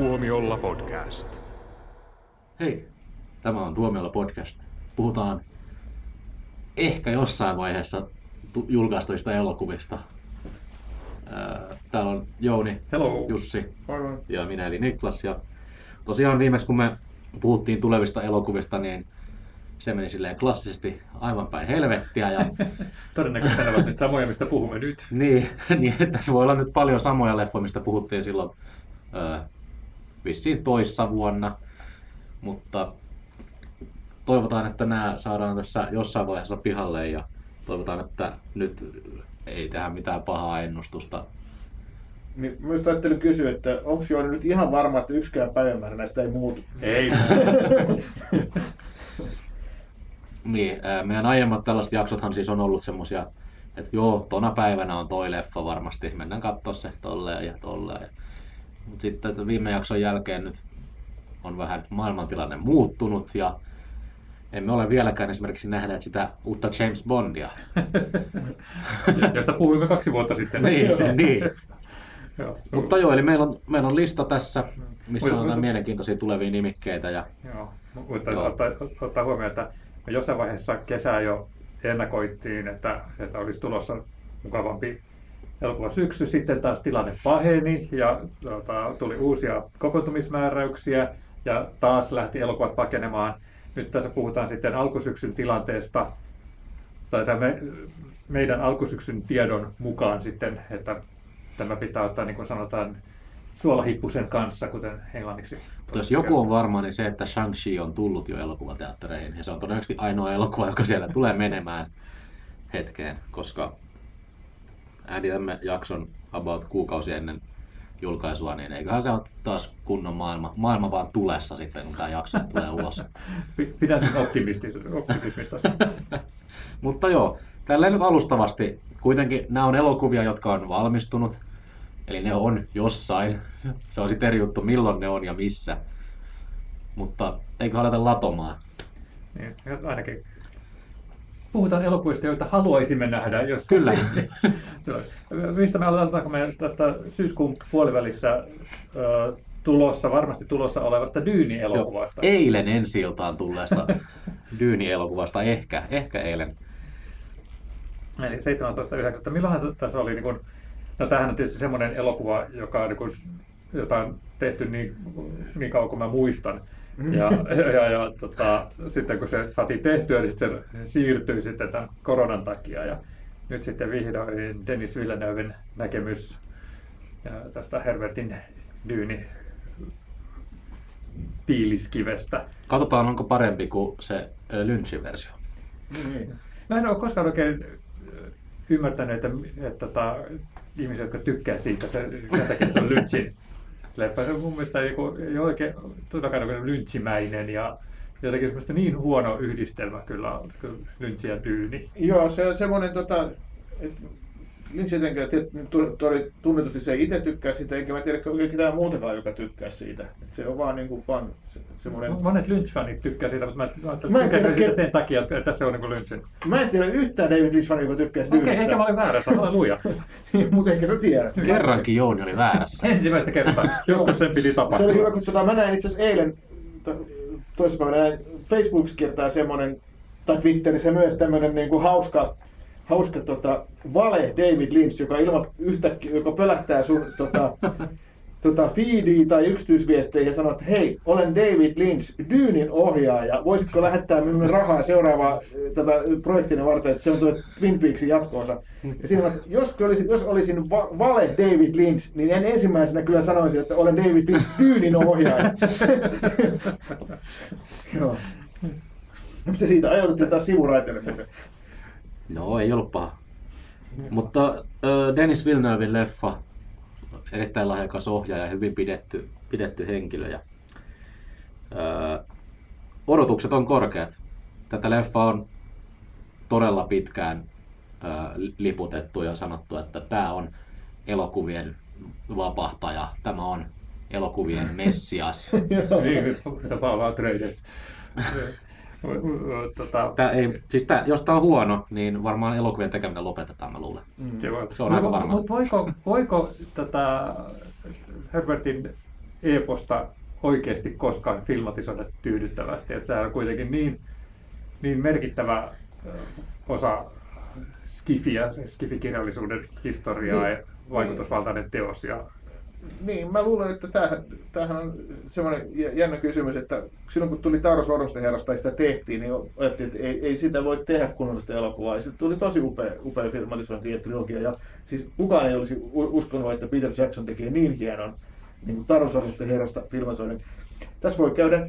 Tuomiolla podcast. Hei, tämä on Tuomiolla podcast. Puhutaan ehkä jossain vaiheessa tu- julkaistuista elokuvista. Ää, Täällä on Jouni, Hello. Jussi Moi moi. ja minä eli Niklas. Ja tosiaan viimeksi kun me puhuttiin tulevista elokuvista, niin se meni silleen klassisesti aivan päin helvettiä. Ja Todennäköisesti nämä ovat nyt samoja, mistä puhumme nyt. niin, niin, tässä voi olla nyt paljon samoja leffoja, mistä puhuttiin silloin ö, vissiin toissa vuonna. Mutta toivotaan, että nämä saadaan tässä jossain vaiheessa pihalle ja toivotaan, että nyt ei tehdä mitään pahaa ennustusta. Niin, myös ajattelin kysyä, että onko jo nyt ihan varma, että yksikään päivämäärä näistä ei muutu? Ei. Niin, meidän aiemmat tällaiset jaksothan siis on ollut semmosia, että joo, tona päivänä on toi leffa varmasti, mennään katsoa se tolleen ja tolleen. Mutta sitten että viime jakson jälkeen nyt on vähän maailmantilanne muuttunut ja emme ole vieläkään esimerkiksi nähneet sitä uutta James Bondia. Josta puhuimme kaksi vuotta sitten. niin, niin. Joo. Mutta joo, eli meillä on, meillä on lista tässä, missä on jotain mielenkiintoisia tulevia nimikkeitä. Ja, Joo. Mutta Joo. ottaa, ottaa huomioon, että jossain vaiheessa kesää jo ennakoittiin, että, että olisi tulossa mukavampi elokuva syksy. Sitten taas tilanne paheni ja tota, tuli uusia kokoontumismääräyksiä ja taas lähti elokuvat pakenemaan. Nyt tässä puhutaan sitten alkusyksyn tilanteesta, tai me, meidän alkusyksyn tiedon mukaan sitten, että tämä pitää ottaa, niin kuin sanotaan, suolahippusen kanssa, kuten englanniksi. mutta jos joku on varma, niin se, että Shang-Chi on tullut jo elokuvateattereihin. Ja se on todennäköisesti ainoa elokuva, joka siellä tulee menemään hetkeen, koska äänitämme jakson about kuukausi ennen julkaisua, niin eiköhän se ole taas kunnon maailma, maailma vaan tulessa sitten, kun tämä jakso tulee ulos. Pi- Pidän sen optimismista. Mutta joo, tälleen nyt alustavasti. Kuitenkin nämä on elokuvia, jotka on valmistunut. Eli ne on jossain. Se on sitten eri juttu, milloin ne on ja missä. Mutta eikö aleta latomaan? niin, ainakin puhutaan elokuvista, joita haluaisimme nähdä. Jos... Kyllä. Mistä me aloitetaanko me tästä syyskuun puolivälissä ö, tulossa, varmasti tulossa olevasta Dyyni-elokuvasta? Joo, eilen ensi iltaan tulleesta Dyyni-elokuvasta, ehkä, ehkä eilen. Eli 17.9. Milloinhan tässä oli, niin kun, no tämähän on tietysti semmoinen elokuva, joka on, niin kun, jota on tehty niin, niin kauan kuin mä muistan. Ja, ja, ja tota, sitten kun se saatiin tehtyä, niin sitten se siirtyi sitten tämän koronan takia. Ja nyt sitten vihdoin Dennis Villeneuven näkemys ja tästä Herbertin dyyni tiiliskivestä. Katsotaan, onko parempi kuin se Lynchin versio. Niin. Mä en ole koskaan oikein ymmärtänyt, että, että tota, ihmisiä, jotka tykkää siitä, se, sen takia, että se on Lynchin Se on mun mielestä ei, ei oikein todellakaan lynchimäinen ja jotenkin semmoista niin huono yhdistelmä kyllä Lynch ja Dyyni. Joo, se on semmoinen, tota, että Lynch tu- tunnetusti se ei itse tykkää siitä, eikä mä tiedä oikein ketään muutakaan, joka tykkää siitä. Et se on vaan niin kuin vaan se, semmoinen... Monet Lynch-fanit tykkää siitä, mutta mä, mä ajattelin, Mä en että tykkää tiedä, siitä ke- sen takia, että se on niin Lynchin. Mä en tiedä yhtään David Lynch-fania, joka tykkäisi Okei, Dyynistä. eikä mä olin väärässä, halleluja. Mutta ehkä sä tiedät. Kerrankin Jouni oli väärässä. Ensimmäistä kertaa. Joskus sen piti Se oli tapahtua. hyvä, kun tota, mä näin itse asiassa eilen, to- toissapäivänä näin, Facebookissa kiertää semmoinen, tai Twitterissä myös tämmöinen niin kuin hauska, hauska tota, vale David Lynch, joka ilmat yhtäkkiä, joka pölähtää sun tota, tota, feediä tai yksityisviestejä ja sanoo, että hei, olen David Lynch, Dyynin ohjaaja. Voisitko lähettää minulle rahaa seuraavaa tätä projektia varten, että se on tuo Twin Peaksin jatkoosa. Ja siinä että jos olisin, jos olisin va- vale David Lynch, niin en ensimmäisenä kyllä sanoisin, että olen David Lynch, Dyynin ohjaaja. Joo. Mutta siitä ajauduttiin taas sivuraiteille muuten. No, ei ollut paha. Mutta ö, Dennis Villeneuven leffa, erittäin lahjakas ohjaaja, hyvin pidetty, pidetty henkilö. Ja, ö, odotukset on korkeat. Tätä leffa on todella pitkään ö, liputettu ja sanottu, että tämä on elokuvien vapahtaja, tämä on elokuvien messias. Niin, traded. tota, Tää ei, siis tää, jos tämä on huono, niin varmaan elokuvien tekeminen lopetetaan, mä luulen. se, voi, Se on aika varma. Mutta voiko, voiko tätä Herbertin eposta oikeasti koskaan filmatisoida tyydyttävästi. Että sehän on kuitenkin niin, niin merkittävä osa skifiä, skifikirjallisuuden historiaa Niin. ja vaikutusvaltainen teos. Ja, Niin, mä luulen, että tämähän, tämähän on semmoinen jä- jännä kysymys, että silloin kun tuli Taru Sormusten herrasta ja sitä tehtiin, niin ajattelin, että ei, ei sitä voi tehdä kunnollista elokuvaa. Ja sitten tuli tosi upea, upea filmatisointi ja trilogia. Ja siis kukaan ei olisi uskonut, että Peter Jackson tekee niin hienon niin kuin Taru Sormusten herrasta filmatisoinnin. Tässä voi käydä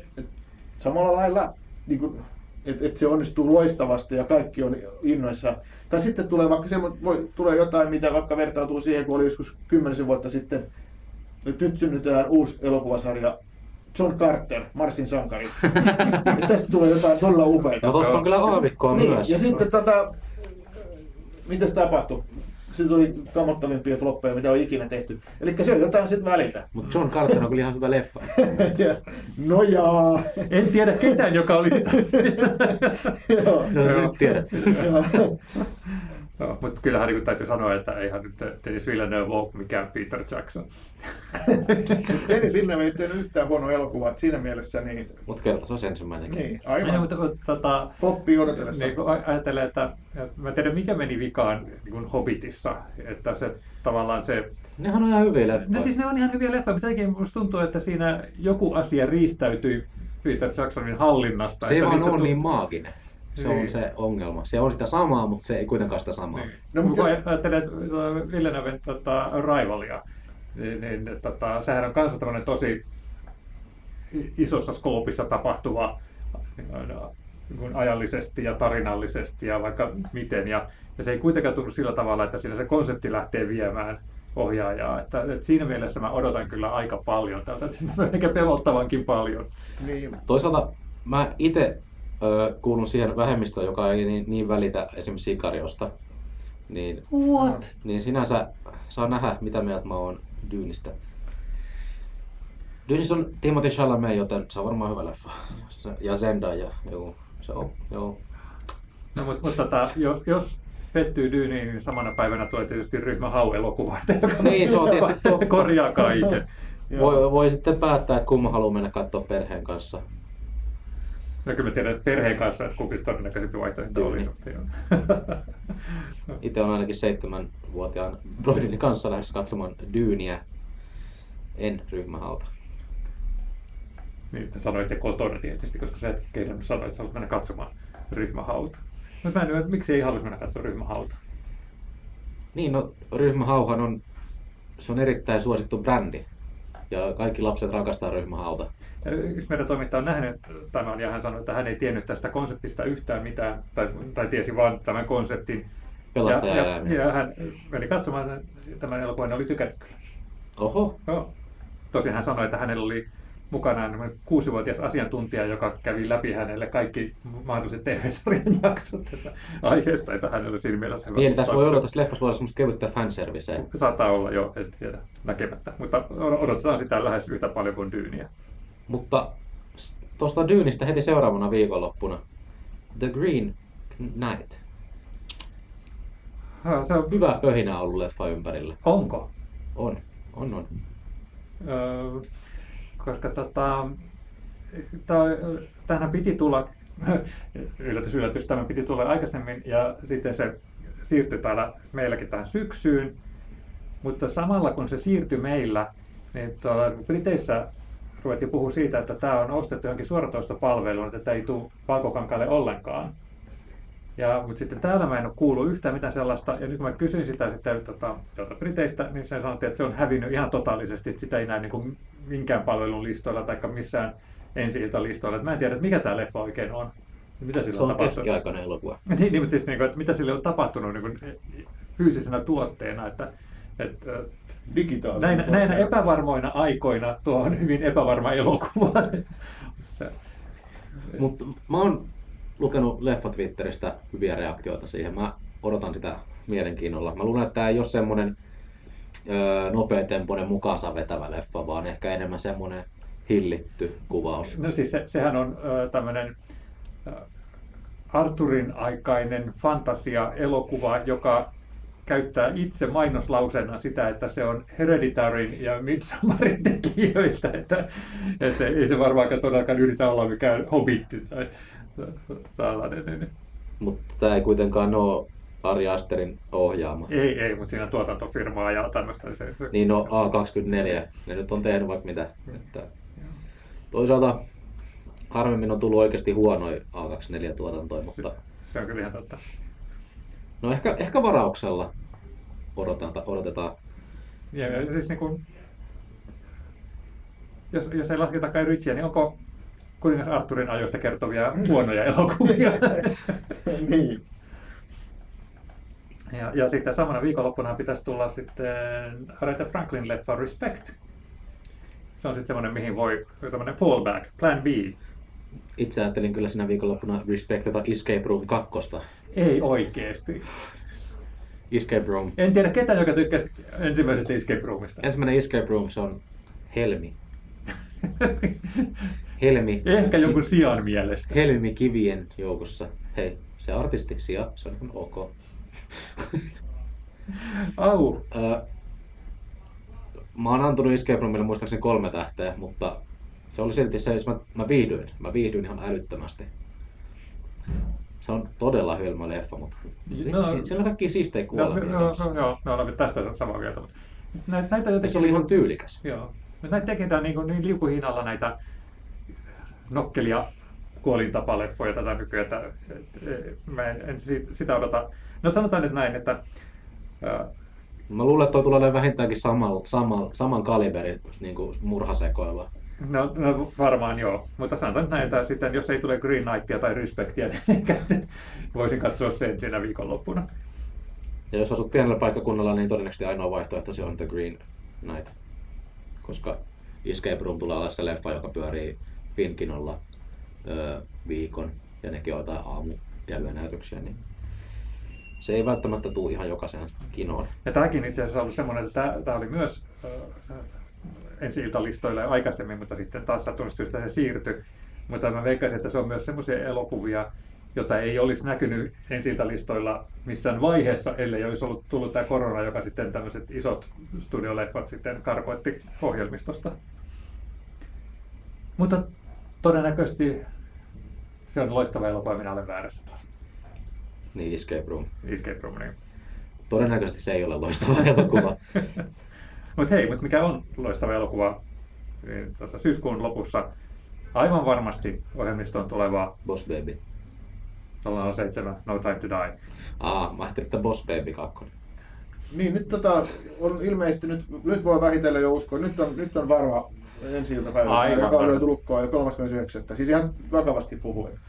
samalla lailla, niin kuin, että, että se onnistuu loistavasti ja kaikki on innoissaan. Tai sitten tulee vaikka voi, tulee jotain, mitä vaikka vertautuu siihen, kun oli joskus kymmenisen vuotta sitten nyt, nyt synnytään uusi elokuvasarja John Carter, Marsin sankari. ja tästä tulee jotain todella upeaa. No tossa on kyllä aavikkoa niin, myös. ja sitten tota, mitäs tapahtui? Sitten tuli kammottavimpia floppeja, mitä on ikinä tehty. Eli se on jotain sitten välillä. Mutta John Carter on kyllä ihan hyvä leffa. No jaa. en tiedä ketään, joka oli sitä. Joo. No, nyt tiedät. No, mutta kyllähän niin täytyy sanoa, että eihän nyt Dennis Villeneuve ole mikään Peter Jackson. Dennis Villeneuve ei tehnyt yhtään huonoa elokuvaa, että siinä mielessä niin, Mut kerta se olisi ensimmäinenkin. niin Ei, aivan. mutta, mutta, tota, Floppi odotellessa. niin, kun aj- ajattelee, että mä en tiedä mikä meni vikaan niin kuin Hobbitissa, että se tavallaan se Nehän on ihan hyviä leffoja. No siis ne on ihan hyviä leffoja, mutta jotenkin musta tuntuu, että siinä joku asia riistäytyi Peter Jacksonin hallinnasta. se ei että vaan ole tu- niin maaginen. Se Niin. on se ongelma. Se on sitä samaa, mutta se ei kuitenkaan sitä samaa. Niin. No, mutta kun jos- ajattelee tuota Villeneuven tota, Rivalia, niin, niin tota, sehän on kanssa tämmöinen tosi isossa skoopissa tapahtuva niin kuin ajallisesti ja tarinallisesti ja vaikka miten. Ja, ja se ei kuitenkaan tullut sillä tavalla, että siinä se konsepti lähtee viemään ohjaajaa. Että, että siinä mielessä mä odotan kyllä aika paljon tältä, että ehkä pelottavankin paljon. Niin, Toisaalta mä itse kuulun siihen vähemmistöön, joka ei niin, niin välitä esimerkiksi Sikariosta. Niin, What? niin sinänsä saa nähdä, mitä mieltä mä oon Dyynistä. Dyynis on Timothy Chalamet, joten se on varmaan hyvä leffa. Ja Zendaya, joo. Se on, joo. No, mutta, mutta tota, jos, jos pettyy Dyniin, niin samana päivänä tulee tietysti ryhmä Hau-elokuva, Niin, se on tietysti totta. korjaa kaiken. Voi, voi sitten päättää, että kumma haluaa mennä katsoa perheen kanssa. No kyllä mä tiedän, että perheen kanssa, että kumpi todennäköisempi vaihtoehto mutta joo. Itse on ainakin seitsemänvuotiaan broidini kanssa lähdössä katsomaan Dyyniä. En ryhmähauta. niin, että sanoitte kotona tietysti, koska sä et kehdannut sanoa, että sä haluat mennä katsomaan ryhmähauta. Mutta mä en ymmärrä, miksi ei halus mennä katsomaan ryhmähauta. Niin, no ryhmähauhan on, se on erittäin suosittu brändi. Ja kaikki lapset rakastaa ryhmähauta. Ja Yksi meidän toimittaja on nähnyt tämän ja hän sanoi, että hän ei tiennyt tästä konseptista yhtään mitään, tai, tai tiesi vain tämän konseptin. Ja, Pelastajaeläimiä. ja, ja hän meni katsomaan sen- tämän elokuvan ja oli tykännyt kyllä. Oho, Joo. Tosin hän sanoi, että hänellä oli mukanaan kuusivuotias asiantuntija, joka kävi läpi hänelle kaikki mahdolliset TV-sarjan jaksot tästä aiheesta, että hänellä oli siinä mielessä hyvä. niin tässä voi olla tässä leffassa voi olla semmoista kevyttä fanserviceä. Saattaa olla jo, en tiedä, näkemättä. Mutta odotetaan sitä lähes yhtä paljon kuin Dyyniä. Mutta tuosta Dyynistä heti seuraavana viikonloppuna. The Green Knight. Ha, Se on Hyvä pöhinä ollut leffa ympärillä. Onko? On, on, on. Öö, koska tota, tämähän piti tulla, yllätys, yllätys, tämä piti tulla aikaisemmin ja sitten se siirtyi täällä meilläkin tähän syksyyn. Mutta samalla kun se siirtyi meillä, niin Briteissä ruvettiin puhua siitä, että tämä on ostettu johonkin suoratoistopalveluun, että tämä ei tule valkokankaalle ollenkaan. Ja, mutta sitten täällä mä en ole kuullut yhtään mitään sellaista, ja nyt kun mä kysyin sitä sitten tota, tuolta Briteistä, niin se sanottiin, että se on hävinnyt ihan totaalisesti, että sitä ei näy niin kuin minkään palvelun listoilla tai missään ensi listoilla. Mä en tiedä, että mikä tämä leffa oikein on. Mitä sillä Se on tapahtunut? keskiaikainen elokuva. Niin, niin, mutta siis, niin kuin, että mitä sille on tapahtunut niin kuin, fyysisenä tuotteena, että, että digitaalinen. näinä, näinä epävarmoina aikoina tuo on hyvin epävarma elokuva. Mutta mä oon lukenut leffa Twitteristä hyviä reaktioita siihen. Mä odotan sitä mielenkiinnolla. Mä luulen, että tämä ei ole semmoinen nopeatempoinen mukaansa vetävä leffa, vaan ehkä enemmän semmoinen hillitty kuvaus. No siis se, sehän on tämmöinen Arturin aikainen fantasia-elokuva, joka käyttää itse mainoslauseena sitä, että se on Hereditaryn ja Midsommarin tekijöiltä, että, että ei se varmaankaan todellakaan yritä olla mikään hobitti tai tällainen. Niin- Mutta tämä ei kuitenkaan ole Ari Asterin ohjaama. Ei, ei, mutta siinä on tuotantofirmaa ja tämmöistä. Se, se, Niin no A24, ne nyt on tehnyt vaikka mitä. Että toisaalta harvemmin on tullut oikeasti huonoja A24-tuotantoja, mutta se on kyllä ihan totta. No ehkä, ehkä varauksella odotetaan. odotetaan. Ja, ja siis niin kuin, jos, jos ei lasketa Kai Ritchia, niin onko kuningas Arturin ajoista kertovia huonoja elokuvia? niin. Ja, ja sitten samana viikonloppuna pitäisi tulla sitten Aretha Franklin leffa Respect. Se on sitten semmoinen, mihin voi, tämmöinen fallback, plan B. Itse ajattelin kyllä sinä viikonloppuna Respectata Escape Room 2. Ei oikeesti. Escape Room. En tiedä ketä, joka tykkäsi ensimmäisestä Escape Roomista. Ensimmäinen Escape Room, se on Helmi. Helmi. Ehkä jonkun sijaan mielestä. Helmi kivien joukossa. Hei, se artisti, sija, se on ihan ok. Au. Mä oon antanut Escape Roomille muistaakseni kolme tähteä, mutta se oli silti se, että mä, mä viihdyin. Mä viihdyin ihan älyttömästi. Se on todella hölmö leffa, mutta No. si- siellä on kaikki siistejä No, kuolemia. no, kanssa. no, joo, me olemme tästä samaa mieltä. Näitä, näitä jotenkin, se oli ihan tyylikäs. Joo. Mutta näitä tehdään niin, kuin, niin liukuhinnalla näitä nokkelia kuolintapaleffoja tätä nykyään. Että, et, mä en, en si- sitä odota. No sanotaan nyt näin, että ää, Mä luulen, että toi tulee vähintäänkin saman, saman, saman kaliberin niin murhasekoilua. No, no, varmaan joo. Mutta sanotaan näin, että sitten jos ei tule Green Knightia tai Respectia, niin voisin katsoa sen siinä viikonloppuna. Ja jos asut pienellä paikkakunnalla, niin todennäköisesti ainoa vaihtoehto se on The Green Knight. Koska Escape Room tulee olla se leffa, joka pyörii Finkinolla öö, viikon, ja nekin on jotain aamu- ja yönäytöksiä, niin se ei välttämättä tule ihan jokaiseen kinoon. Ja tämäkin itse asiassa on ollut semmoinen, että tämä, oli myös ensi iltalistoilla jo aikaisemmin, mutta sitten taas sattuneesta syystä se siirtyi. Mutta mä veikkaisin, että se on myös semmoisia elokuvia, jota ei olisi näkynyt ensi iltalistoilla missään vaiheessa, ellei olisi ollut tullut tämä korona, joka sitten tämmöiset isot studioleffat sitten karkoitti ohjelmistosta. Mutta todennäköisesti se on loistava elokuva, minä olen väärässä taas. Niin Escape Room. Escape Room, niin. Todennäköisesti se ei ole loistava elokuva. Mutta hei, mutta mikä on loistava elokuva, niin tuossa syyskuun lopussa aivan varmasti ohjelmistoon tuleva Boss Baby. 007 No Time to Die. Aa, mä ajattelin, että Boss Baby 2. Niin, nyt tota, on ilmeisesti, nyt, nyt voi vähitellen jo uskoa, nyt on, nyt on varma ensi iltapäivä, joka on löyty lukkoon jo 39. Siis ihan vakavasti puhuen.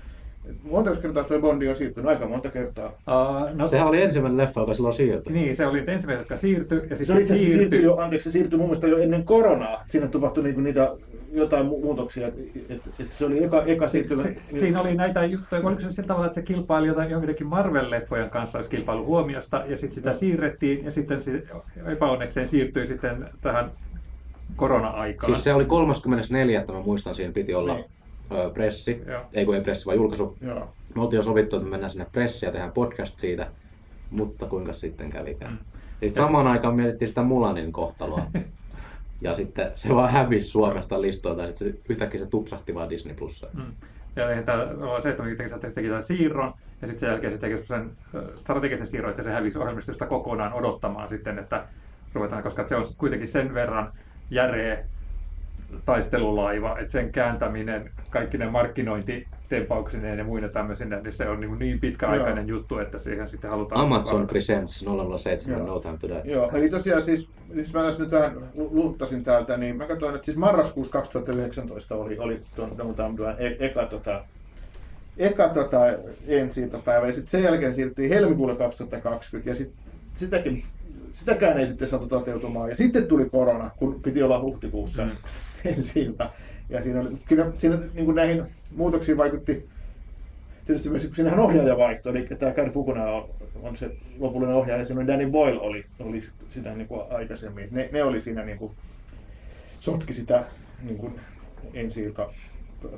Montako kertaa tuo Bondi on siirtynyt? Aika monta kertaa. Uh, no, Sehän oli ensimmäinen leffa, joka silloin siirtyi. Niin, se oli ensimmäinen, jotka siirtyi. Ja Se, sitten oli itse se siirtyi siirtyi. jo, anteeksi, se siirtyi mun mielestä jo ennen koronaa. Siinä tapahtui niinku niitä jotain mu- muutoksia, että et, et se oli eka, eka siirtymä. Se, siinä oli näitä juttuja, oliko se sillä tavalla, että se kilpaili jotain jonkinkin Marvel-leffojen kanssa, olisi kilpailu huomiosta, ja sitten sitä siirrettiin, ja sitten se epäonnekseen siirtyi sitten tähän korona-aikaan. Siis se oli 34. mä muistan, siinä piti olla Niin. Pressi. Joo. Ei kun ei pressi, vaan julkaisu. Joo. Me oltiin jo sovittu, että me mennään sinne pressiin ja tehdään podcast siitä, mutta kuinka sitten kävikään. Mm. Sitten samaan aikaan mietittiin sitä Mulanin kohtaloa. Ja sitten se vaan hävisi Suomesta listoilta, ja sitten se, yhtäkkiä se tupsahti vaan Disney Plussa. Mm. Ja eihän tää olla se, että me teki, teki tämän siirron, ja sitten sen jälkeen se teki sen strategisen siirron, että se hävisi ohjelmistosta kokonaan odottamaan sitten, että ruvetaan, koska se on kuitenkin sen verran järeä taistelulaiva, että sen kääntäminen, kaikki ne markkinointitempauksineen ja muina tämmöisinä, niin se on niin, niin pitkäaikainen Joo. juttu, että siihen sitten halutaan... Amazon. Presents 007 Joo. No Time to Die. Joo, eli tosiaan siis, siis mä tässä nyt vähän lu- luuttasin täältä, niin mä katsoin, että siis marraskuussa 2019 oli, oli tuon Downtown Duan e- eka, tota, eka tota, ensi päivä ja sitten sen jälkeen siirryttiin helmikuulle 2020 ja sit, sitäkin, sitäkään ei sitten saatu toteutumaan. Ja sitten tuli korona, kun piti olla huhtikuussa Mm. ensi ilta. Ja siinä, oli, kyllä siinä niin kuin näihin muutoksiin vaikutti tietysti myös, siinähän ohjaaja vaihtoi, eli tämä Gary Fukuna on, on se lopullinen ohjaaja, ja Danny Boyle oli, oli sitä niin kuin aikaisemmin. Ne, ne oli siinä niin kuin, sotki sitä niin kuin ensi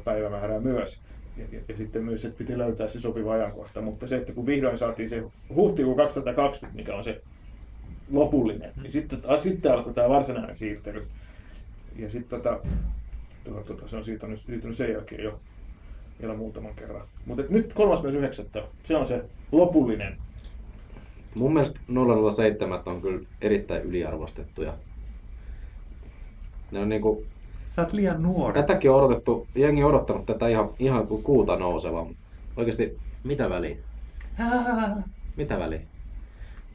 päivämäärää myös. Ja, ja, ja, sitten myös, että piti löytää se sopiva ajankohta. Mutta se, että kun vihdoin saatiin se huhtikuu 2020, mikä on se lopullinen. Ja sitten, a, sitten alkoi tämä varsinainen siirtely. Ja sitten tota, tota, tota, se on siirtynyt, siirtynyt sen jälkeen jo vielä muutaman kerran. Mutta nyt 39. Se on se lopullinen. Mun mielestä 007 on kyllä erittäin yliarvostettuja. Ne on niinku, Sä oot liian nuori. tätäkin on odotettu, jengi on odottanut tätä ihan, ihan kuin kuuta nouseva. Oikeasti, mitä väliä? Mitä väliä?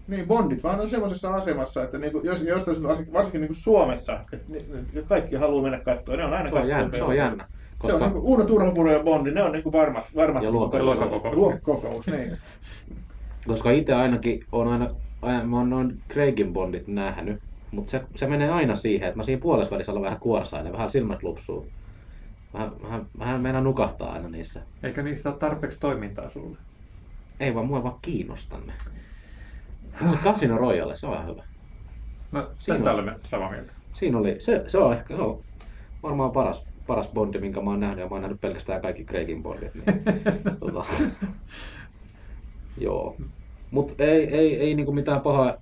Niin, Bondit vaan on semmoisessa asemassa, että niinku, jos, jos varsinkin, varsinkin niinku Suomessa, että ni- ni- kaikki haluaa mennä katsoa, ne on aina Se on katsottu jännä. Se on jännä. Se on Koska niinku Uuno Turhapuro ja Bondi, ne on niinku varmat, varmat Ja niinku luokkakokous. Luokkakokous. Niin. Koska itse ainakin on aina, aina mä oon noin Craigin Bondit nähnyt, mutta se, se menee aina siihen, että mä siinä puolessa välissä olen vähän kuorsailen, vähän silmät lupsuu. Vähän, vähän, vähän meinaa nukahtaa aina niissä. Eikä niissä ole tarpeeksi toimintaa sulle. Ei vaan mua vaan kiinnosta ne. Se Casino Royale, se on ihan hyvä. No, Siinä tästä on. olemme samaa mieltä. Siinä oli, se, se on ehkä, se on varmaan paras, paras Bondi, minkä mä oon nähnyt, ja mä oon nähnyt pelkästään kaikki Craigin Bondit. Niin, tota, joo. Mut ei, ei, ei niinku mitään pahaa,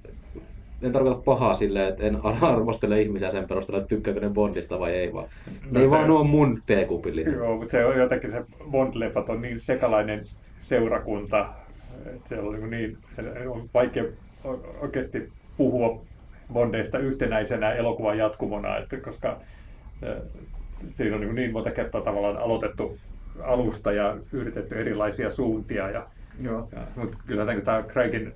en tarkoita pahaa silleen, että en arvostele ihmisiä sen perusteella, että tykkääkö ne Bondista vai ei vaan. No Ne ei se- vaan ole mun teekupillinen. Joo, mutta se on jotenkin se Bond-leffat on niin sekalainen seurakunta, että se on niin, niin on vaikea oikeasti puhua Bondeista yhtenäisenä elokuvan jatkumona, että koska siinä on niin, niin monta kertaa tavallaan aloitettu alusta ja yritetty erilaisia suuntia. Ja, Joo. ja, mutta kyllä niin tämä Craigin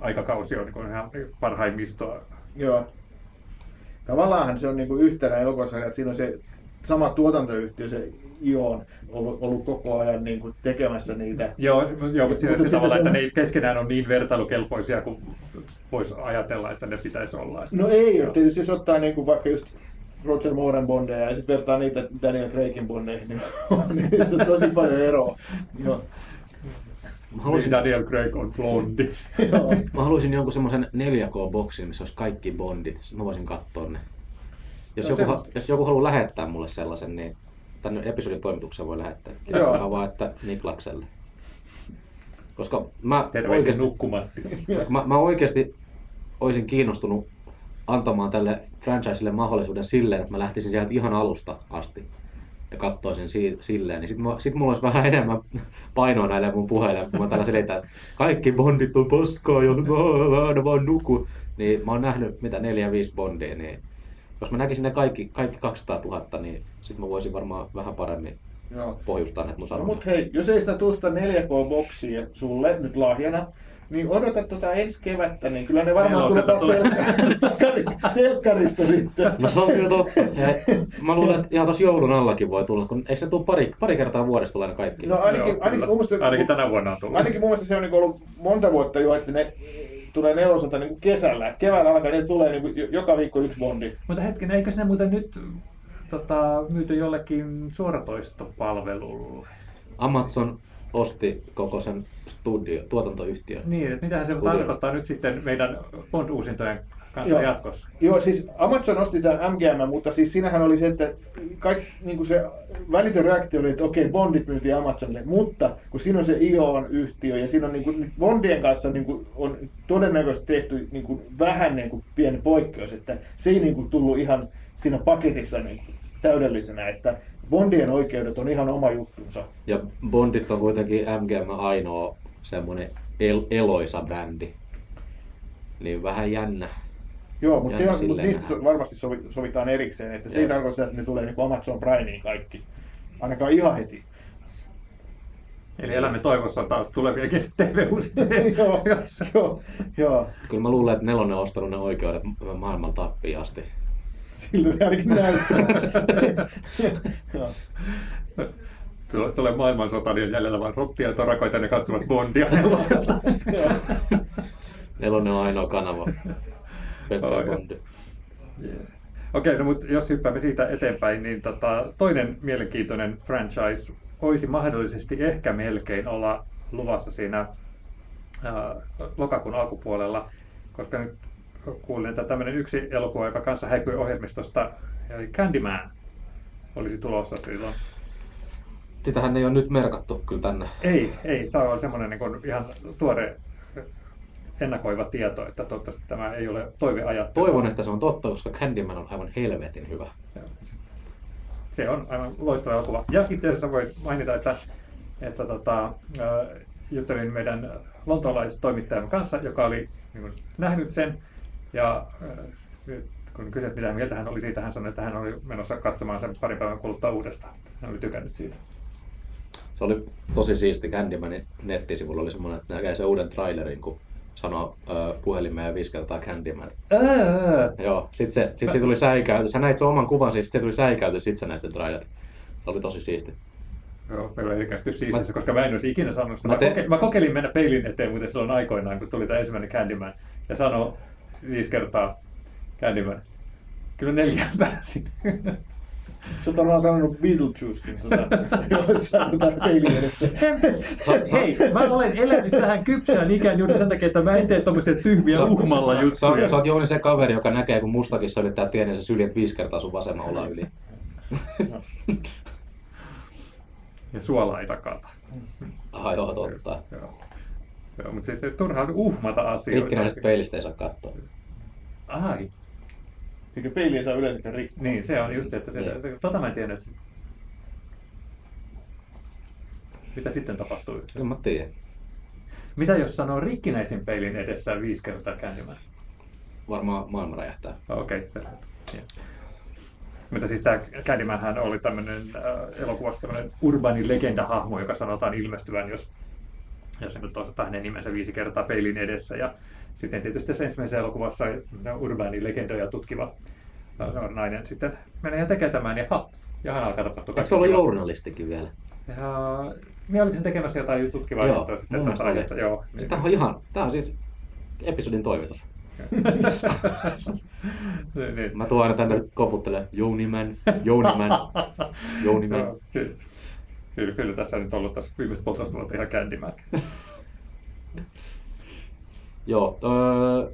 aikakausi on niin ihan parhaimmistoa. Joo. Tavallaanhan se on niinku yhtenä elokuvasarja, että siinä on se sama tuotantoyhtiö, se Ion, ollut, ollut koko ajan niinku tekemässä niitä. Joo, joo mutta Mutta se, se sitten tavallaan, se on- että ne ei keskenään ole niin vertailukelpoisia kuin voisi ajatella, että ne pitäisi olla. No ei, että tietysti jos ottaa niinku vaikka just Roger Mooren bondeja ja sitten vertaa niitä Daniel Craigin bondeihin, niin on niissä tosi paljon eroa. Joo. Mä haluaisin, Daniel Craig on blondi. Joo. mä haluaisin jonkun semmoisen 4K-boksin, missä olisi kaikki Bondit. Sitten mä voisin katsoa ne. Jos, No joku, ha- semmoista. jos joku haluaa lähettää mulle sellaisen, niin tänne episodin toimitukseen voi lähettää. Kirjoittaa vaan, että Niklakselle. Koska mä Terveisin oikeasti, nukkumatti. koska mä, mä oikeasti olisin kiinnostunut antamaan tälle franchiselle mahdollisuuden silleen, että mä lähtisin sieltä ihan alusta asti ja katsoisin si- silleen, niin sit, mä, sit mulla olisi vähän enemmän painoa näille mun puheille, kun mä täällä selitän, että kaikki bondit on paskaa ja mä, mä vaan nuku. Niin mä oon nähnyt mitä neljä, viisi bondia, niin jos mä näkisin ne kaikki, kaikki 200 000, niin sit mä voisin varmaan vähän paremmin Joo. pohjustaa näitä mun No sanoja. mut hei, jos ei sitä tuosta 4K-boksia sulle nyt lahjana, niin odota tota ensi kevättä, niin kyllä ne varmaan tulee taas telkkarista, telkkarista sitten. No se on kyllä totta. Ja mä luulen, että ihan tuossa joulun allakin voi tulla, kun eikö ne tule pari, pari kertaa vuodesta tulee ne kaikki? No ainakin, Joo, ainakin, mun mielestä, Ainakin tänä vuonna on tullut. ainakin mun mielestä se on niin ollut monta vuotta jo, että ne tulee neloselta niin kesällä. Et keväällä alkaa, ne tulee niin joka viikko yksi bondi. Mutta hetken, eikö ne muuten nyt tota, myyty jollekin suoratoistopalvelulle? Amazon osti koko sen studio, tuotantoyhtiön. Niin, että mitähän se Studio. tarkoittaa nyt sitten meidän Bond-uusintojen kanssa Joo. jatkossa? Joo, siis Amazon osti sitä MGM, mutta siis siinähän oli se, että kaikki, niin kuin se välitön reaktio oli, että okei, Bondit myytiin Amazonille, mutta kun siinä on se ION-yhtiö ja siinä on niin kuin, Bondien kanssa niin kuin, on todennäköisesti tehty niin kuin, vähän niin kuin, pieni poikkeus, että se ei niin kuin, tullut ihan siinä paketissa niin kuin, täydellisenä, että Bondien oikeudet on ihan oma juttunsa. Ja Bondit on kuitenkin MGM ainoa semmoinen el- eloisa brändi. Niin vähän jännä. Joo, mutta, se on, mutta niistä so- varmasti sovi, sovitaan erikseen, että se ei tarkoita sitä, että ne tulee niin Amazon Primeen kaikki. Ainakaan ihan heti. Eli elämme toivossa taas tuleviakin TV-uusintoja. joo, joo, joo. Kyllä mä luulen, että Nelonen on ostanut ne oikeudet ma- maailman tappiin asti. Siltä se ainakin näyttää. Joo. Tulee, tulee maailmansota, niin jäljellä vain rottia ja torakoita, ja ne katsovat Bondia neloselta. Nelonen on ainoa kanava. Oh, joo. Bondi. Okei, no mutta jos hyppäämme siitä eteenpäin, niin tota, toinen mielenkiintoinen franchise olisi mahdollisesti ehkä melkein olla luvassa siinä ää, lokakuun alkupuolella, koska nyt kuulin, että tämmöinen yksi elokuva, joka kanssa häipyi ohjelmistosta, eli Candyman, olisi tulossa silloin. Sitähän ei ole nyt merkattu kyllä tänne. Ei, ei. Tämä on semmoinen niin kuin ihan tuore ennakoiva tieto, että toivottavasti tämä ei ole toiveajattelu. Toivon, että se on totta, koska Candyman on aivan helvetin hyvä. Se on aivan loistava elokuva. Ja itse asiassa voi mainita, että, että tota, äh, juttelin meidän lontoolaistoimittajamme kanssa, joka oli niin kuin, nähnyt sen. Ja äh, kun kysyt, mitä mieltä hän oli siitä, hän sanoi, että hän oli menossa katsomaan sen parin päivän kuluttua uudestaan. Hän oli tykännyt siitä. Se oli tosi siisti. Candymanin nettisivulla oli semmoinen, että näkee sen uuden trailerin, kun sanoo ö, puhelimeen ja viisi kertaa Candyman. Ää, Joo, sit se, sit se tuli säikäytys. Sä näit sen oman kuvan, siis sit se tuli säikäytys, sit sä näit sen trailerin. Se oli tosi siisti. Joo, meillä oli käsitys siistissä, koska mä en olisi ikinä sanonut sitä. Mä Mä, te- koke- mä kokeilin mennä peilin eteen muuten silloin aikoinaan, kun tuli tämä ensimmäinen Candyman, ja sanoi viisi kertaa Candyman. Kyllä neljään pääsin. Sä oot varmaan sanonut Beetlejuicekin tuota, jossain tuota edessä. Hei, mä olen elänyt tähän kypsään ikään juuri sen takia, että mä en tee tommosia tyhmiä uhmalla sä, juttuja. sä, sä, oot Jouni se kaveri, joka näkee, kun mustakissa yrittää tieneen sä syljet viisi kertaa sun vasemman olan yli. Ja suolaa ei takata. Aha, joo, totta. Joo. Joo, mutta siis se turhaan uhmata asioita. Rikkinäisestä peilistä ei saa katsoa. Ai, Eikä peiliä saa yleensäkään rikkoa. niin se on just, että se, Niin. tota mä en tiennyt. Mitä sitten tapahtuu? En mä tiedä. Mitä jos sanoo rikkinäisen peilin edessä viisi kertaa kääntymään? Varmaan maailma räjähtää. Okei, okay. Mutta siis tämä Candymanhän oli tämmöinen äh, elokuvassa tämmöinen urbaani legendahahmo, joka sanotaan ilmestyvän, jos, jos niin ottaa hänen nimensä viisi kertaa peilin edessä. Ja sitten tietysti tässä ensimmäisessä elokuvassa urbaani legendoja tutkiva äh, nainen sitten menee ja tekee tämän, ja ha, ja hän alkaa tapahtua. Eikö se ollut journalistikin vielä? Ja minä olin sen tekemässä jotain tutkivaa Joo, juttua sitten tästä aiheesta. Joo. Siis Tämä on ihan, tämä on siis episodin toivotus. niin, niin. Mä tuon aina tänne koputtele Jouniman, Jouniman, Jouniman. Joo, ky- Kyllä, kyllä tässä on nyt ollut tässä viimeiset puolitoista vuotta ihan Candyman. Joo, öö,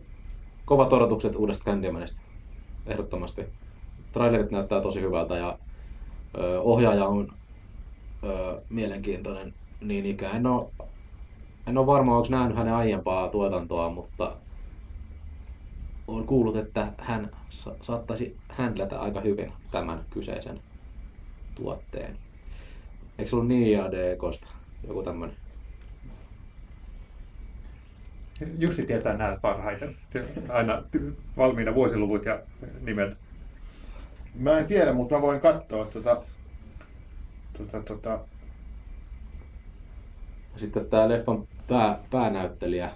kovat odotukset uudesta Candymanista, ehdottomasti. Trailerit näyttää tosi hyvältä ja öö, ohjaaja on öö, mielenkiintoinen niin ikään. En ole, en ole varma, onko nähnyt hänen aiempaa tuotantoa, mutta olen kuullut, että hän sa- saattaisi handlata aika hyvin tämän kyseisen tuotteen. Eikö se ollut ja DKsta? Joku tämmöinen. Jussi tietää nämä parhaiten. Aina valmiina vuosiluvut ja nimet. Mä en tiedä, mutta mä voin katsoa tota, tota, tota, Sitten tämä leffan pää, päänäyttelijä,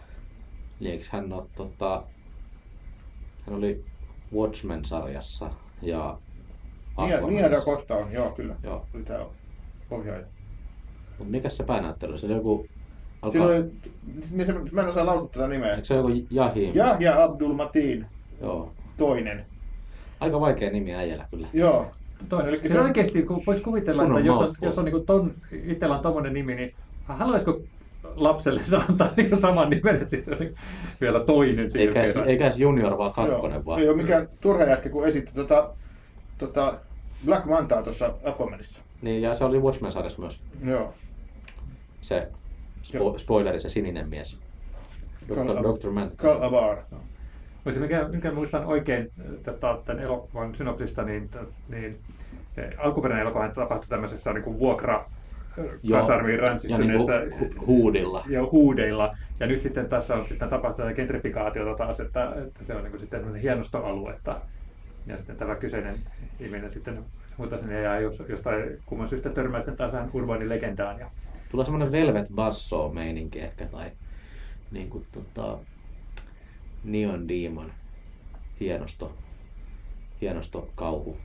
eli eikö hän ole, tota, hän oli Watchmen-sarjassa ja Nia, Costa on, joo kyllä. Joo. Oli tää ohjaaja. Mut mikä se päänäyttelijä oli? Se oli joku... Alkaa, oli, niin se, mä en osaa lausua tätä nimeä. Eikö se joku Jahim? Yahya Abdul Mateen, Joo. toinen. Aika vaikea nimi äijällä kyllä. Joo. Toinen. Se se- oikeasti, kun voisi kuvitella, että jos on, jos on niin ton, itsellä on tommonen nimi, niin haluaisiko lapselle antaa niin saman nimen, että sitten se oli vielä toinen siinä Eikä, eikä edes junior, vaan kakkonen Joo. vaan. Ei ole mikään turha jätkä, kun esitti tota, tota Black Mantaa tuossa Aquamanissa. Niin, ja se oli Watchmen-sarjassa myös. Joo. Se. Spo- spoileri, se sininen mies. Dr. Dr. Mann. Kal Avar. Mutta mikä, mikä muistan oikein tätä, tämän elokuvan synopsista, niin, niin eh, alkuperäinen elokuvahan tapahtui tämmöisessä niin kuin vuokra kasarmiin Ja ränsistyneessä niinku hu- huudilla. ja huudeilla. Ja nyt sitten tässä on sitten tapahtunut gentrifikaatiota taas, että, että se on niin kuin sitten tämmöinen hienostoaluetta. Ja sitten tämä kyseinen ihminen sitten muuta sinne ja jos- jostain kumman syystä törmää sitten taas urbaanilegendaan. Ja Tulee semmoinen Velvet Basso meininki ehkä, tai niin kuin tota, Neon Demon, hienosto, hienosto kauhu.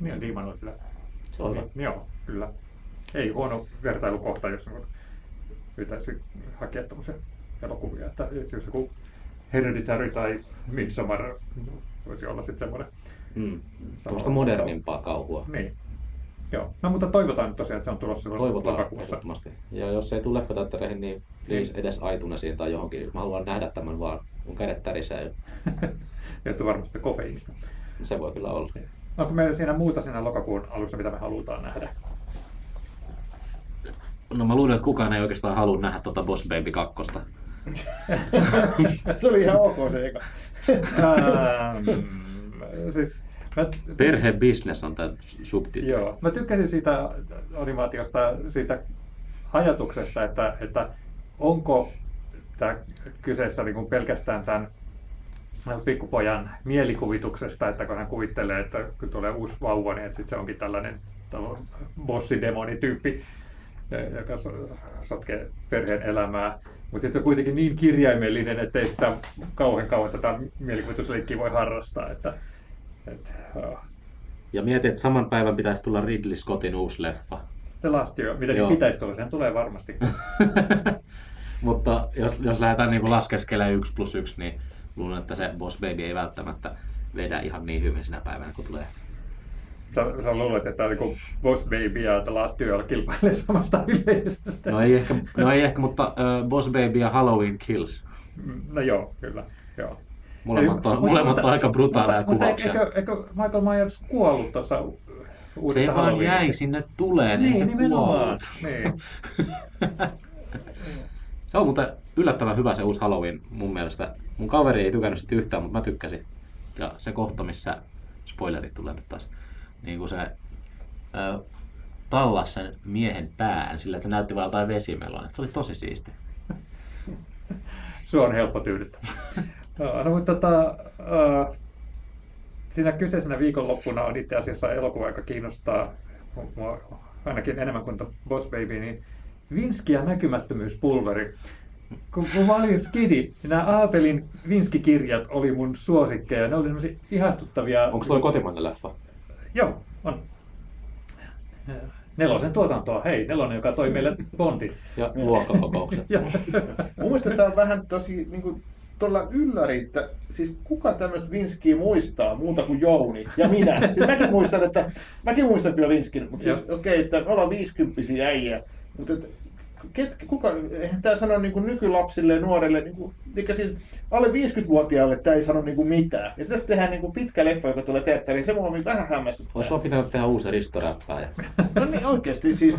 niin on Diiman on kyllä. Se on. Niin, joo, kyllä. Ei huono vertailukohta, jos niin pitäisi hakea tämmöisiä elokuvia. Että jos joku Hereditary tai Midsommar voisi olla sitten semmoinen. Mm. Tuosta modernimpaa kauhua. Niin. Joo. No mutta toivotaan nyt tosiaan, että se on tulossa Toivotaan lokakuussa. Ja jos ei tule leffateattereihin, niin please edes iTunesiin tai johonkin. Mä haluan nähdä tämän vaan. Mun kädet tärisee jo. Johtuu varmasti kofeiinista. Se voi kyllä olla. Onko meillä siinä muuta siinä lokakuun alussa, mitä me halutaan nähdä? No mä luulen, että kukaan ei oikeastaan halua nähdä tuota Boss Baby 2. se oli ihan ok se eka. Ähm, siis, mä, Perhebisnes on tämä subtitli. Joo, mä tykkäsin siitä animaatiosta, siitä ajatuksesta, että, että onko tämä kyseessä niin kuin pelkästään tämän pikkupojan mielikuvituksesta, että kun hän kuvittelee, että kun tulee uusi vauva, niin että sit se onkin tällainen bossidemoni-tyyppi, joka so- sotkee perheen elämää. Mutta sitten se on kuitenkin niin kirjaimellinen, että ei sitä kauhean kauan tätä mielikuvitusleikkiä voi harrastaa. Että, että, uh, Ja mietin, että saman päivän pitäisi tulla Ridley Scottin uusi leffa. The Last Year, mitä niin pitäisi tulla, sehän tulee varmasti. Mutta jos, jos lähdetään niin laskeskelemaan 1 plus 1, niin luulen, että se Boss Baby ei välttämättä vedä ihan niin hyvin sinä päivänä, kun tulee. Sä, sä luulet, että niin Boss Baby ja The Last Year kilpailee samasta yleisöstä. No ei ehkä, no ei ehkä mutta uh, Boss Baby ja Halloween Kills. No joo, kyllä. Joo. Molemmat on, molemmat on aika brutaaleja mutta, kuvauksia. Mutta eikö, eikö Michael Myers kuollut tuossa uudessa se vaan jäi sinne tuleen, ei Niin, se nimenomaan. kuollut. Niin. Se on muuten yllättävän hyvä se uusi Halloween mun mielestä. Mun kaveri ei tykännyt sitä yhtään, mutta mä tykkäsin. Ja se kohta, missä spoilerit tulee nyt taas, niin kun se ö, tallas sen miehen pään sillä, että se näytti vaan jotain vesimelon. Se oli tosi siisti. Sua on helppo tyydyttää. No, no mutta tota, uh, siinä kyseisenä viikonloppuna on itse asiassa elokuva, joka kiinnostaa mua ainakin enemmän kuin The Boss Baby, niin Vinski ja näkymättömyyspulveri. Kun, kun mä olin skidi, niin nämä Aapelin Vinski-kirjat oli mun suosikkeja. Ne oli semmoisia ihastuttavia. Onko toi kotimainen leffa? Joo, on. Nelosen tuotantoa. Hei, nelonen, joka toi meille Bondin. Ja luokkakokoukset. Mun mielestä tämä on vähän tosi niin kuin, todella ylläri, että siis kuka tämmöistä Vinskiä muistaa muuta kuin Jouni ja minä. Siis mäkin muistan, että mäkin muistan kyllä Vinskin, mutta siis okei, okay, että me ollaan viisikymppisiä äijä, mutta et, ket, kuka, eihän tämä sano niin kuin nykylapsille ja nuorille, niin kuin, eikä siis alle 50-vuotiaalle tämä ei sano niin kuin mitään. Ja sitten tehdään niin kuin pitkä leffa, joka tulee teatteriin, se mua vähän hämmästyttää. Olisi vaan pitänyt tehdä uusi ristoräppääjä. No niin oikeasti siis,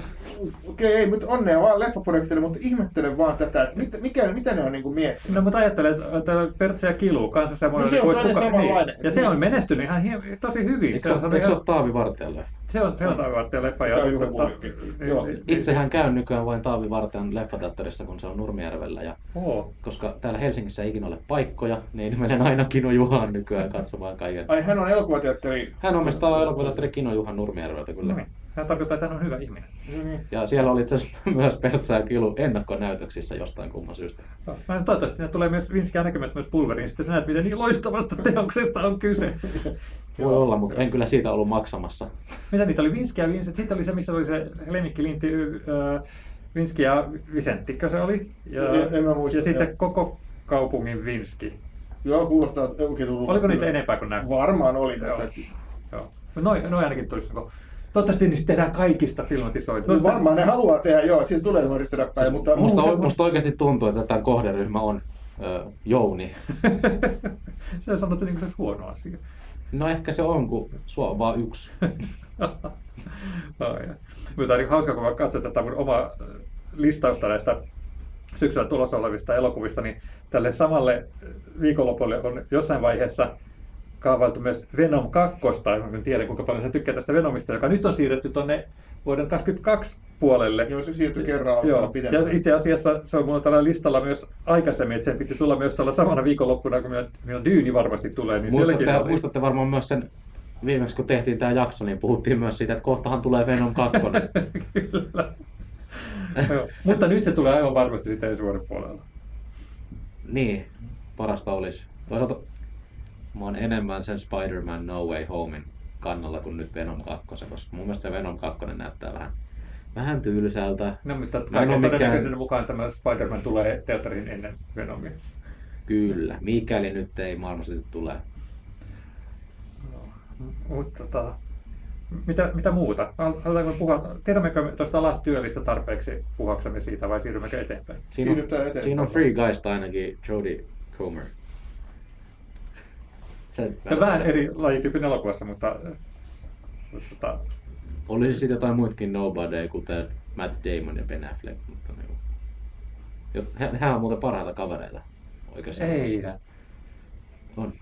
okei, ei, mutta onnea vaan leffaprojektille, mutta ihmettelen vaan tätä, että mitä, mikä, mitä ne on niin kuin miettinyt. No mutta ajattelen, että Pertsi ja Kilu, kanssa semmoinen... No se on toinen samanlainen. Niin. Ja se on menestynyt ihan tosi hyvin. Eikö se, on, ole- se Taavi Vartijan leffa? se on, se on taivaartia leffa. Tämä on Juha tota, Itsehän käyn nykyään vain Taavi Vartijan leffateatterissa, kun se on Nurmijärvellä. Ja Oo. koska täällä Helsingissä ei ikinä ole paikkoja, niin menen aina Kino Juhaan nykyään katsomaan kaiken. Ai hän on elokuvateatteri. Hän omistaa elokuvateatteri Kino Juhan Nurmijärveltä kyllä. No niin. Tämä tarkoittaa, että hän on hyvä ihminen. Ja siellä oli itse myös Pertsa ja Kilu ennakkonäytöksissä jostain kumman syystä. No, Mä en toivottavasti siinä tulee myös Vinskiä näkymät myös pulveriin, niin sitten näet, miten niin loistavasta teoksesta on kyse. Voi olla, mutta en kyllä siitä ollut maksamassa. Mitä niitä oli? Vinski ja Vincent. Sitten oli se, missä oli se lemmikkilintti äh, Vinski ja Vicenttikö se oli? Ja, En- en mä muista, ja sitten koko kaupungin Vinski. Joo, kuulostaa tutulta. Oliko niitä enempää kuin nämä? Varmaan oli. Joo. Tätä. Joo. Noin, noin ainakin tulisi. Toivottavasti niistä tehdään kaikista filmatisoitu. No, varmaan ne haluaa tehdä, joo, että siitä tulee nuoristoräppäjä, mutta Musta, se- musta oikeasti tuntuu, että tämä kohderyhmä on ö, Jouni. Sä sanot, että se niin huono asia. No ehkä se on, kun sua on vaan yksi. Ai, Mutta on niin hauska, kun mä katson tätä mun omaa listausta näistä syksyllä tulossa olevista elokuvista, niin tälle samalle viikonlopulle on jossain vaiheessa kaavailtu myös Venom 2, en tiedä kuinka paljon sä tykkää tästä Venomista, joka nyt on siirretty tuonne vuoden 2022 puolelle. Joo, se siirtyi kerran Joo. pidempään. Ja itse asiassa se on mulla tällä listalla myös aikaisemmin, että sen piti tulla myös tällä samana viikonloppuna, kun minun, minun Dyyni varmasti tulee. Niin Muistatte, oli- muistatte varmaan myös sen viimeksi, kun tehtiin tämä jakso, niin puhuttiin myös siitä, että kohtahan tulee Venom 2. Kyllä. Joo. Mutta nyt se tulee aivan varmasti sitten ensi vuoden puolella. niin, parasta olisi. Toisaalta mä oon enemmän sen Spider-Man No Way Homein kannalla kuin nyt Venom 2, koska mun mielestä se Venom 2 näyttää vähän, vähän tylsältä. No, mutta kaiken mikään- todennäköisyyden mukaan tämä Spider-Man tulee teatteriin ennen Venomia. Kyllä, mikäli nyt ei maailmassa tule. Mutta tota, mitä, mitä muuta? Halutaanko puhua, tiedämmekö me tuosta alastyöllistä tarpeeksi puhuaksemme siitä vai siirrymmekö eteenpäin? Siinä on, Siirrytään eteenpäin. siinä on Free Guysta ainakin Jodie Comer. Se, Se on vähän eri lajityypin elokuvassa, mutta, mutta tota, Olisi sitten jotain muitakin Nobody, kuten Matt Damon ja Ben Affleck, mutta niin, He, hehän on muuten parhaita kavereita oikeassa. Ei. On.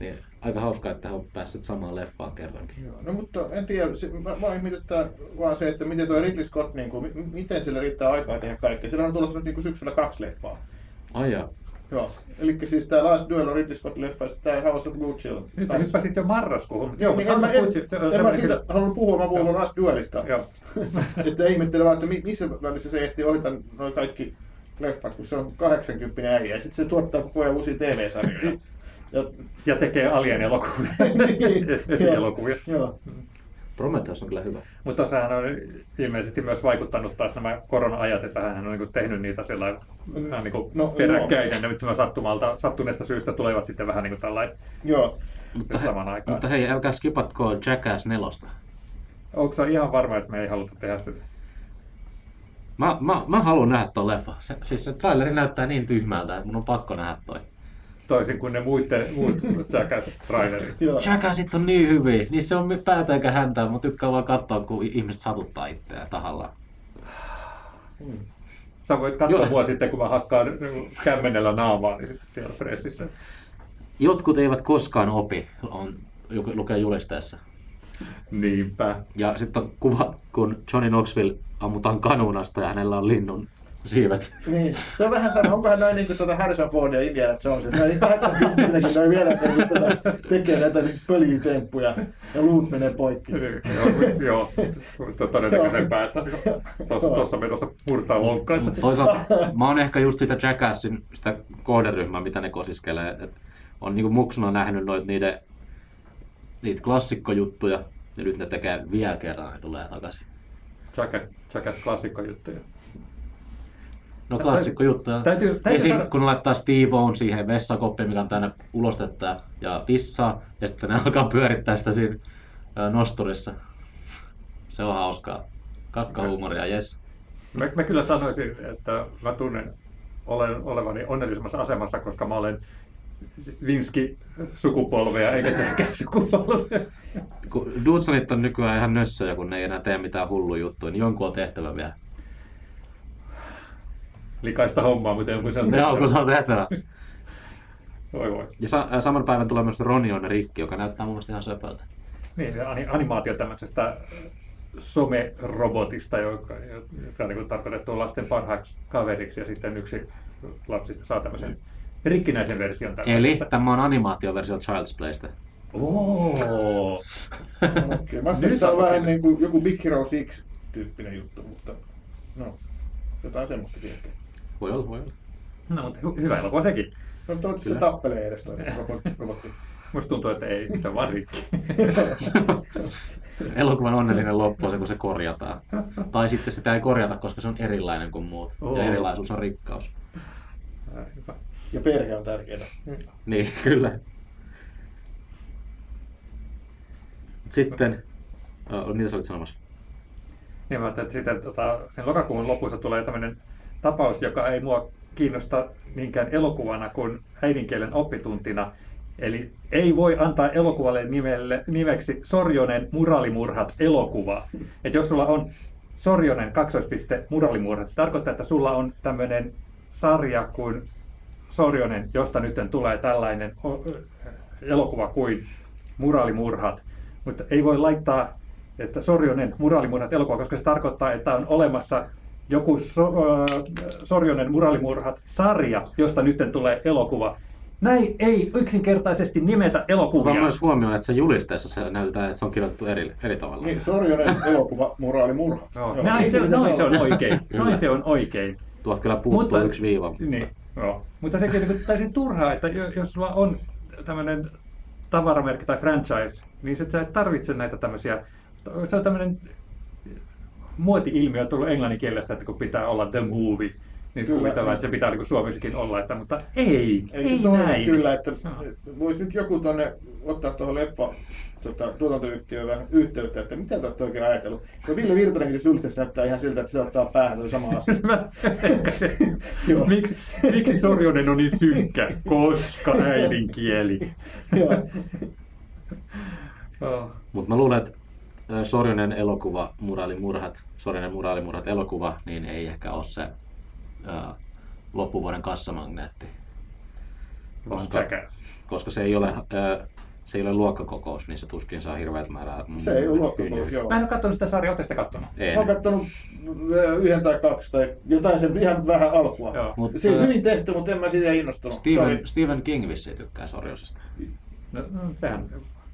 Niin, aika hauskaa, että on päässyt samaan leffaan kerrankin. Joo, no mutta en tiedä, se, mä, mä vaan se, että miten tuo Ridley Scott, niin kuin, m- miten sille riittää aikaa tehdä kaikkea. Sillä on tulossa nyt niin kuin syksyllä kaksi leffaa. Ai jaa. Joo, eli siis tämä Last Duel on Ridley Scott leffa ja sitten tämä House of Gucci. Nyt sä hyppäsit jo marraskuuhun. Joo, niin en, mä, en, Gucci, on en mä siitä kyllä- halunnut puhua, mä puhun Last Duelista. Joo. että ihmettelen vaan, että mi- missä välissä se ehtii ohittaa noin kaikki leffat, kun se on 80 äijä ja sitten se tuottaa koko ajan uusia TV-sarjoja. Ja, Ja tekee Alien-elokuvia. Niin. Esielokuvia. joo, Prometheus on kyllä hyvä. Mutta sehän on ilmeisesti myös vaikuttanut taas nämä korona-ajat, että hän on niin tehnyt niitä sillä vähän niin kuin No, peräkkäin, ja nyt sattumalta, sattuneesta syystä tulevat sitten vähän niin kuin tällainen joo. Mutta, he, samaan aikaan. mutta hei, älkää skipatko Jackass nelosta. Onko se ihan varma, että me ei haluta tehdä sitä? Mä, mä, mä haluan nähdä ton leffa. Se, siis se traileri näyttää niin tyhmältä, että mun on pakko nähdä toi. Toisin kuin ne muiden, muut Jackass-trailerit. Jackassit on niin hyviä. Niissä on päätä eikä häntää, mutta tykkää vaan katsoa, kun ihmiset satuttaa itseään tahallaan. Sä voit katsoa Joo. mua sitten, kun mä hakkaan niin kämmenellä naamaa niin siellä pressissä. Jotkut eivät koskaan opi, on lukee julisteessa. Niinpä. Ja sitten on kuva, kun Johnny Knoxville ammutaan kanunasta ja hänellä on linnun siivet. Niin, se on vähän sama. Onkohan noin niin kuin tuota Harrison Ford ja Indiana Jones, että noin 80 noin vielä niin tuota, tekee näitä niin pöljitemppuja ja luut menee poikki. joo, joo, mutta todennäköisempää, että tuossa, tuossa menossa murtaa lonkkansa. Toisaalta mä oon ehkä just sitä Jackassin sitä kohderyhmää, mitä ne kosiskelee. Et on niinku muksuna nähnyt noit niiden niitä klassikkojuttuja ja nyt ne tekee vielä kerran ja tulee takaisin. Jackass, Jackass klassikkojuttuja. No klassikkojuttuja. Täytyy- täytyy Esim. kun laittaa Steve Owen siihen vessakoppiin, mikä on tänne ulostetta ja pissaa, ja sitten ne alkaa pyörittää sitä siinä nosturissa. Se on hauskaa. Kakkahuumoria, jes. Mä, mä kyllä sanoisin, että mä tunnen olen, olevani onnellisemmassa asemassa, koska mä olen Vinski-sukupolvea eikä Jackass-sukupolvea. Kun Dudsonit on nykyään ihan nössöjä, kun ne ei enää tee mitään hulluja juttuja, niin jonkun on tehtävä vielä. Likaista hommaa, mutta jonkun se on Joo, kun se on tehtävä. Voi voi. Ja sa- saman päivän tulee myös Roni on rikki, joka näyttää mun mielestä ihan söpöltä. Niin, animaatio tämmöisestä somerobotista, joka, joka on niin tarkoitettu lasten parhaaksi kaveriksi, ja sitten yksi lapsista saa tämmöisen rikkinäisen version Eli tämmöisestä. tämä on animaatioversio Child's Playsta. Oo! Okei, mä ajattelin, tämä on vähän niin kuin joku Big Hero 6 tyyppinen juttu, mutta no, jotain semmoista tietenkin. Voi olla, voi olla. No, mutta hy- hyvä elokuva sekin. No toivottavasti se tappelee edes toi robotti. Musta tuntuu, että ei, se on vaan rikki. Elokuvan onnellinen loppu on se, kun se korjataan. Tai sitten sitä ei korjata, koska se on erilainen kuin muut. Oo. Ja erilaisuus on rikkaus. Ja perhe on tärkeää. Niin, kyllä. Sitten, oh, mitä sä olit sanomassa? Niin mä ajattelin, että sitten tota, sen lokakuun lopussa tulee tämmöinen tapaus, joka ei mua kiinnosta niinkään elokuvana kuin äidinkielen oppituntina. Eli ei voi antaa elokuvalle nimelle, nimeksi Sorjonen muralimurhat elokuva. Et jos sulla on Sorjonen kaksoispiste muralimurhat, se tarkoittaa, että sulla on tämmöinen sarja kuin Sorjonen, josta nyt tulee tällainen elokuva kuin Muralimurhat. Mutta ei voi laittaa, että Sorjonen Muralimurhat elokuva, koska se tarkoittaa, että on olemassa joku so, ö, Sorjonen Muralimurhat sarja, josta nyt tulee elokuva. Näin ei yksinkertaisesti nimetä elokuvia. Otan myös huomioon, että se julisteessa se näytetään, että se on kirjoitettu eri, eri tavalla. Niin, Sorjonen elokuva, moraali murha. Joo, Joo, näin, niin se, noin se on oikein. Noin se on oikein. Tuolta kyllä puuttuu Mutta- yksi viiva. Mutta... Niin, joo. Mutta sekin on täysin turhaa, että jo- jos sulla on tämmöinen tavaramerkki tai franchise, niin sit sä et tarvitse näitä tämmöisiä, se on tämmöinen muoti-ilmiö tullut englannin kielestä, että kun pitää olla the movie, niin Kyllä, kuvitellaan, että se pitää niin suomessakin olla, että, mutta ei, Ei, ei se näin. kyllä, että Joo. voisi nyt joku tuonne ottaa tuohon leffa tota, tuotantoyhtiöön vähän yhteyttä, että mitä te olette oikein ajatellut. Se Ville Virtanenkin tässä julkisessa näyttää ihan siltä, että se ottaa päähän toi sama asia. Miksi, miksi Sorjonen on niin synkkä? Koska äidinkieli. Joo. Oh. Mutta mä luulen, että Sorjonen elokuva, Muraalimurhat, Sorjonen Muraalimurhat elokuva, niin ei ehkä ole se ö, loppuvuoden kassamagneetti, Koska- koska se ei ole, ö, se ei ole luokkakokous, niin se tuskin saa hirveät määrää. Se ei ole luokkakokous, joo. Mä en ole katsonut sitä sarjaa, ootteko sitä kattonut? Ei. Mä oon kattonut ö, yhden tai kaksi tai jotain sen ihan vähän alkua. Joo. Mut, Se on hyvin tehty, mutta en mä siitä innostunut. Steven, Sorry. Stephen King vissiin tykkää Sorjosesta. No, no, sehän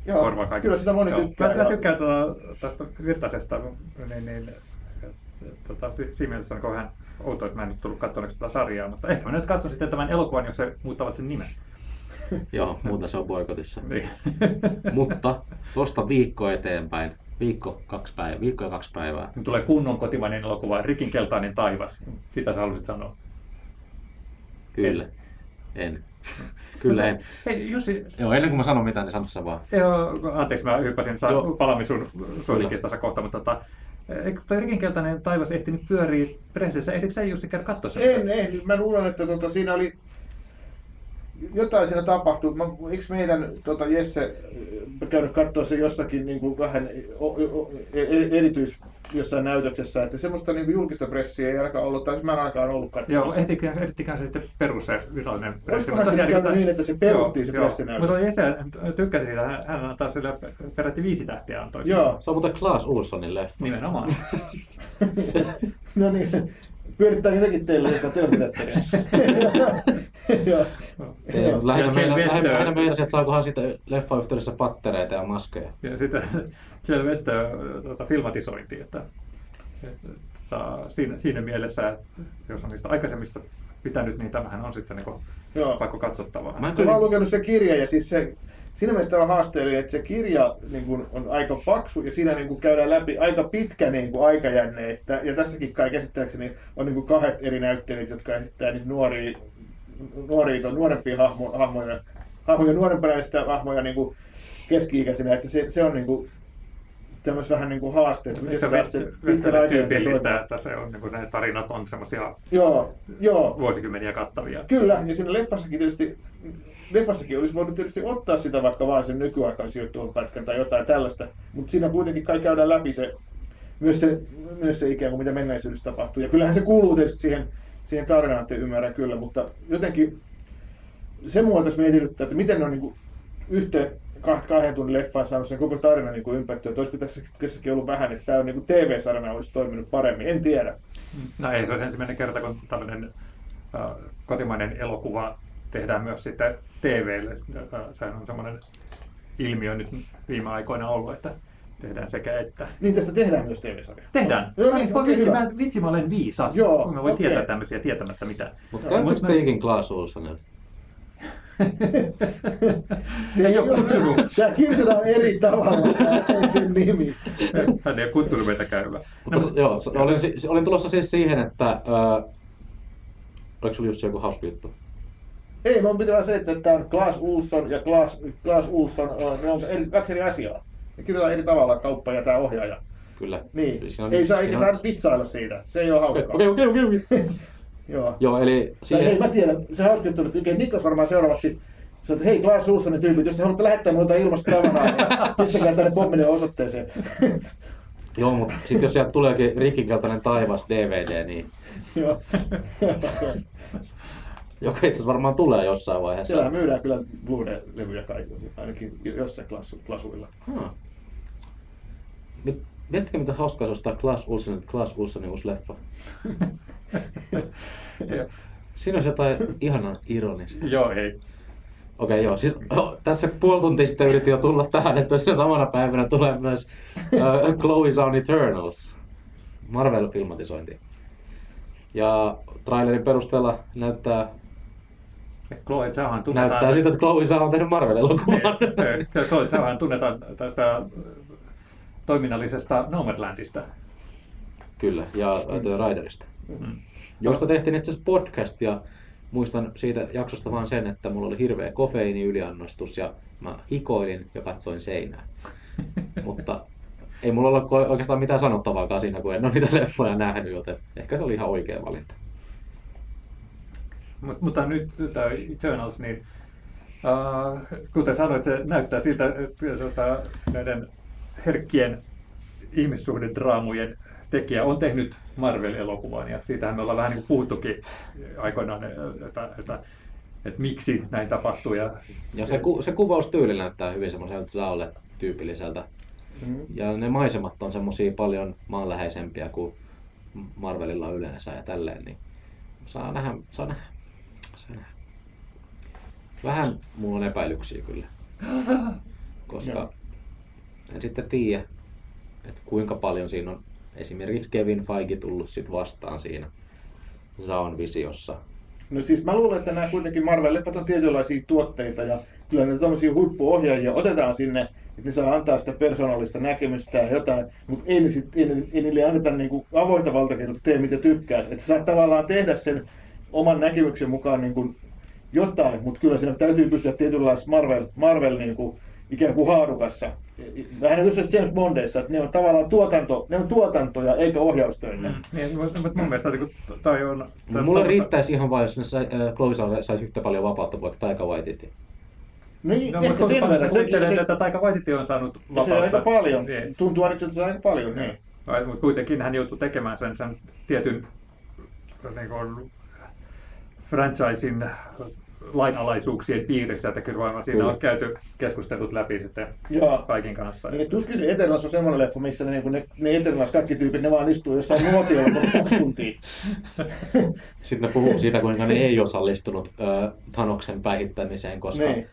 Joo, kyllä sitä moni Joo. tykkää, Mä, mä tykkään tuota, tästä Virtasesta, niin, niin tota, si- siinä mielessä on vähän outoa, että mä en nyt tullut katsoneeksi tätä sarjaa, mutta ehkä mä nyt katson sitten tämän elokuvan, jos se muuttavat sen nimen. Joo, muuta se on boikotissa. Niin. Mutta tosta viikko eteenpäin, viikko, kaksi päivää, viikko ja kaksi päivää. Nyt tulee kunnon kotimainen elokuva, Rikin keltainen taivas. Sitä sä halusit sanoa. Kyllä. En. Kyllä en. Hei Jussi, Joo, ennen kuin mä sanon mitään, niin sano sä vaan. joo, anteeksi mä hyppäsin, sa- Joo. palaamme sun suosikkistasi kohta, mutta tota, eikö toi Rikin keltainen taivas ehtinyt pyöriä pressissä? Ehdikö sä Jussi käydä katsoa sen? En, en. Mä luulen, että tota, siinä oli jotain siinä tapahtui. Mä, eikö meidän tota, Jesse käynyt katsoa se jossakin niin kuin vähän o, o, e- erityis jossain näytöksessä, että semmoista niin kuin julkista pressiä ei ainakaan ollut, tai mä en ainakaan ollut Joo, katsomassa. ehtikään, ehtikään se sitten perus se virallinen pressi. Olisikohan Mutta siinä tosiaan käynyt niin, että se peruttiin se joo, pressinäytös? Mutta Jesse tykkäsi siitä, hän- hän antaa sille peräti viisi tähtiä antoi. Joo, Se on muuten Klaas Ulssonin leffa. Nimenomaan. no niin. Pyörittääkö sekin teille, jos te Lähinnä Ja meillä, lähinnä, lähinnä meidän, että saakohan siitä leffa yhteydessä pattereita ja maskeja. Ja sitten Jill Wester tota, filmatisointi, että, että siinä, siinä mielessä, että jos on niistä aikaisemmista pitänyt, niin tämähän on sitten niin Joo. pakko katsottavaa. Mä en Mä kyllä, oon lukenut se kirja ja siis se, siinä mielessä tämä haasteellinen, että se kirja niin kuin, on aika paksu ja siinä niin kuin, käydään läpi aika pitkä niin kuin, aikajänne. Että, ja tässäkin kai käsittääkseni on niin kuin, kahdet eri näyttelijät, jotka esittää niitä nuoria, nuoria nuorempia hahmo, hahmoja, hahmoja nuorempana ja sitä hahmoja niin kuin, keski-ikäisenä. Että se, se on niin kuin, tämmöis vähän niin kuin haaste, että miten Se sä saat sen Westerille aikajänteen tyypillistä, että se on, niin kuin, ne tarinat on semmoisia Joo, joo. vuosikymmeniä kattavia. Kyllä, ja siinä leffassakin tietysti, leffassakin olisi voinut tietysti ottaa sitä vaikka vaan sen nykyaikaan sijoittuvan pätkän tai jotain tällaista, mutta siinä kuitenkin kai käydään läpi se, myös se, myös se ikään kuin mitä menneisyydessä tapahtuu. Ja kyllähän se kuuluu tietysti siihen, siihen tarinaan, että ymmärrän kyllä, mutta jotenkin se mua tässä mietityttää, että miten ne on niin yhteen kah- kahden tunnin leffaan saanut sen koko tarinan niin kuin ympättyä. Että olisiko tässä, tässäkin ollut vähän, että tämä on niin TV-sarjana olisi toiminut paremmin, en tiedä. No ei se ole ensimmäinen kerta, kun tällainen äh, kotimainen elokuva tehdään myös sitten TVlle. Äh, Sehän on semmoinen ilmiö nyt viime aikoina ollut, että tehdään sekä että. Niin tästä tehdään myös TV-sarja. Tehdään. Joo, Ai, niin, okei, vitsi, mä, vitsi, mä olen viisas. Joo, Mä voin okei. tietää tämmöisiä tietämättä mitä. mutta te mä- ikin Klaas Ulssonilla? Se Ei ole kutsunut. Tämä kirjoitetaan eri tavalla sen nimi. Hän ei ole kutsunut meitä käymään. Mutta no, joo, olin, olin tulossa siis siihen, että... Äh, oliko sulla Jussi joku hauska juttu? Ei, mun pitää vaan selittää, että tämä on Klaas Ulsson ja Klaas, Klaas Ulsson, äh, ne on eri, kaksi eri asiaa. Ne kirjoitetaan eri tavalla kauppa ja tämä ohjaaja. Kyllä. Niin, Siinä on- ei saa, siinä eikä on- saa vitsailla siitä. Se ei ole hauskaa. Okei, okei, okei. Joo. Joo, eli Tai hei, siihen... mä tiedän, se hauska juttu, että Niklas varmaan seuraavaksi että hei Klaas Ulssonin tyypit, jos te haluatte lähettää jotain ilmasta tavaraa, niin pistäkää tänne Bomminen osoitteeseen. Joo, mutta sitten jos sieltä tuleekin rikikeltainen taivas DVD, niin Joo. Joka itse asiassa varmaan tulee jossain vaiheessa. Siellähän myydään kyllä Blu-ray-levyjä kaikille, ainakin jossain klassu, klasuilla. Hmm. Miettikää, mitä hauskaa se ostaa Klaas Ulssonin, Klaas Ulssonin uusi leffa. Siinä olisi jotain ihanan ironista. Joo, ei. Okei, joo. Siis, oh, tässä puoli tuntia sitten yritin jo tulla tähän, että siinä samana päivänä tulee myös uh, Chloe's on Eternals, Marvel-filmatisointi. Ja trailerin perusteella näyttää, Chloe Zhaohan tunnetaan... näyttää siltä, että Chloe Zhao on tehnyt Marvel-elokuvan. Niin, Chloe Zhaohan tunnetaan tästä toiminnallisesta Nomadlandista. Kyllä, ja mm. The Riderista. Mm. Josta tehtiin itse asiassa podcast ja muistan siitä jaksosta vaan sen, että mulla oli hirveä kofeiini yliannostus ja mä hikoilin ja katsoin seinää. Mutta ei mulla ole oikeastaan mitään sanottavaakaan siinä, kun en ole niitä leffoja nähnyt, joten ehkä se oli ihan oikea valinta. Mut, mutta nyt tämä Eternals, niin uh, kuten sanoit, se näyttää siltä, että tuota, näiden herkkien ihmissuhdedraamujen tekijä on tehnyt Marvel-elokuvan ja siitähän me ollaan vähän niin kuin puhuttukin aikoinaan, että, että, että miksi näin tapahtuu. Ja, Ja se, ku, se kuvaustyyli näyttää hyvin semmoiselta Zaolle tyypilliseltä. Mm. Ja ne maisemat on semmosia paljon maanläheisempiä kuin Marvelilla yleensä ja tälleen, niin saa nähdä, saa nähdä. Vähän mulla on epäilyksiä kyllä. Koska en sitten tiedä, että kuinka paljon siinä on esimerkiksi Kevin Feige tullut sit vastaan siinä Zaon visiossa. No siis mä luulen, että nämä kuitenkin Marvel-leffat on tietynlaisia tuotteita ja kyllä ne tämmöisiä huippuohjaajia otetaan sinne, että ne saa antaa sitä persoonallista näkemystä ja jotain, mutta ei, ne sit, ei, ne- ei niille anneta niinku avointa valtakirjaa, että tee mitä tykkäät. Että sä saat tavallaan tehdä sen oman näkemyksen mukaan niinku jotain, mutta kyllä siinä täytyy pysyä tietynlaisessa Marvel, Marvel niinku, ikään kuin haarukassa. Vähän niin kuin James Bondissa, että ne on tavallaan tuotanto, ne on tuotantoja eikä ohjaustöitä. Mm. Niin, mutta mun mielestä niin kuin toi on... toi Mulle on- riittäisi ihan vain, jos ne sai, äh, Chloe saisi yhtä paljon vapautta kuin Taika Waititi. Niin, No, ehkä sen verran. Sekin, kuvittelet, se, että Taika Waititi on saanut Ja se on vapautta? aika paljon. Niin. Tuntuu ainakin, että se on aika paljon. Niin. Vai- Mutta kuitenkin hän joutui tekemään sen, sen tietyn niin kuin, franchisin lainalaisuuksien piirissä, että kyllä varmaan siinä on käyty keskustelut läpi sitten Joo. kaikin kanssa. Niin, tuskin se Eternals on semmoinen leffa, missä ne, niin ne, ne Eternals kaikki tyypit, ne vaan istuu jossain nuotiolla kaksi tuntia. Sitten ne puhuu siitä, kuinka ne ei osallistunut äh, Thanoksen päihittämiseen, koska Niin.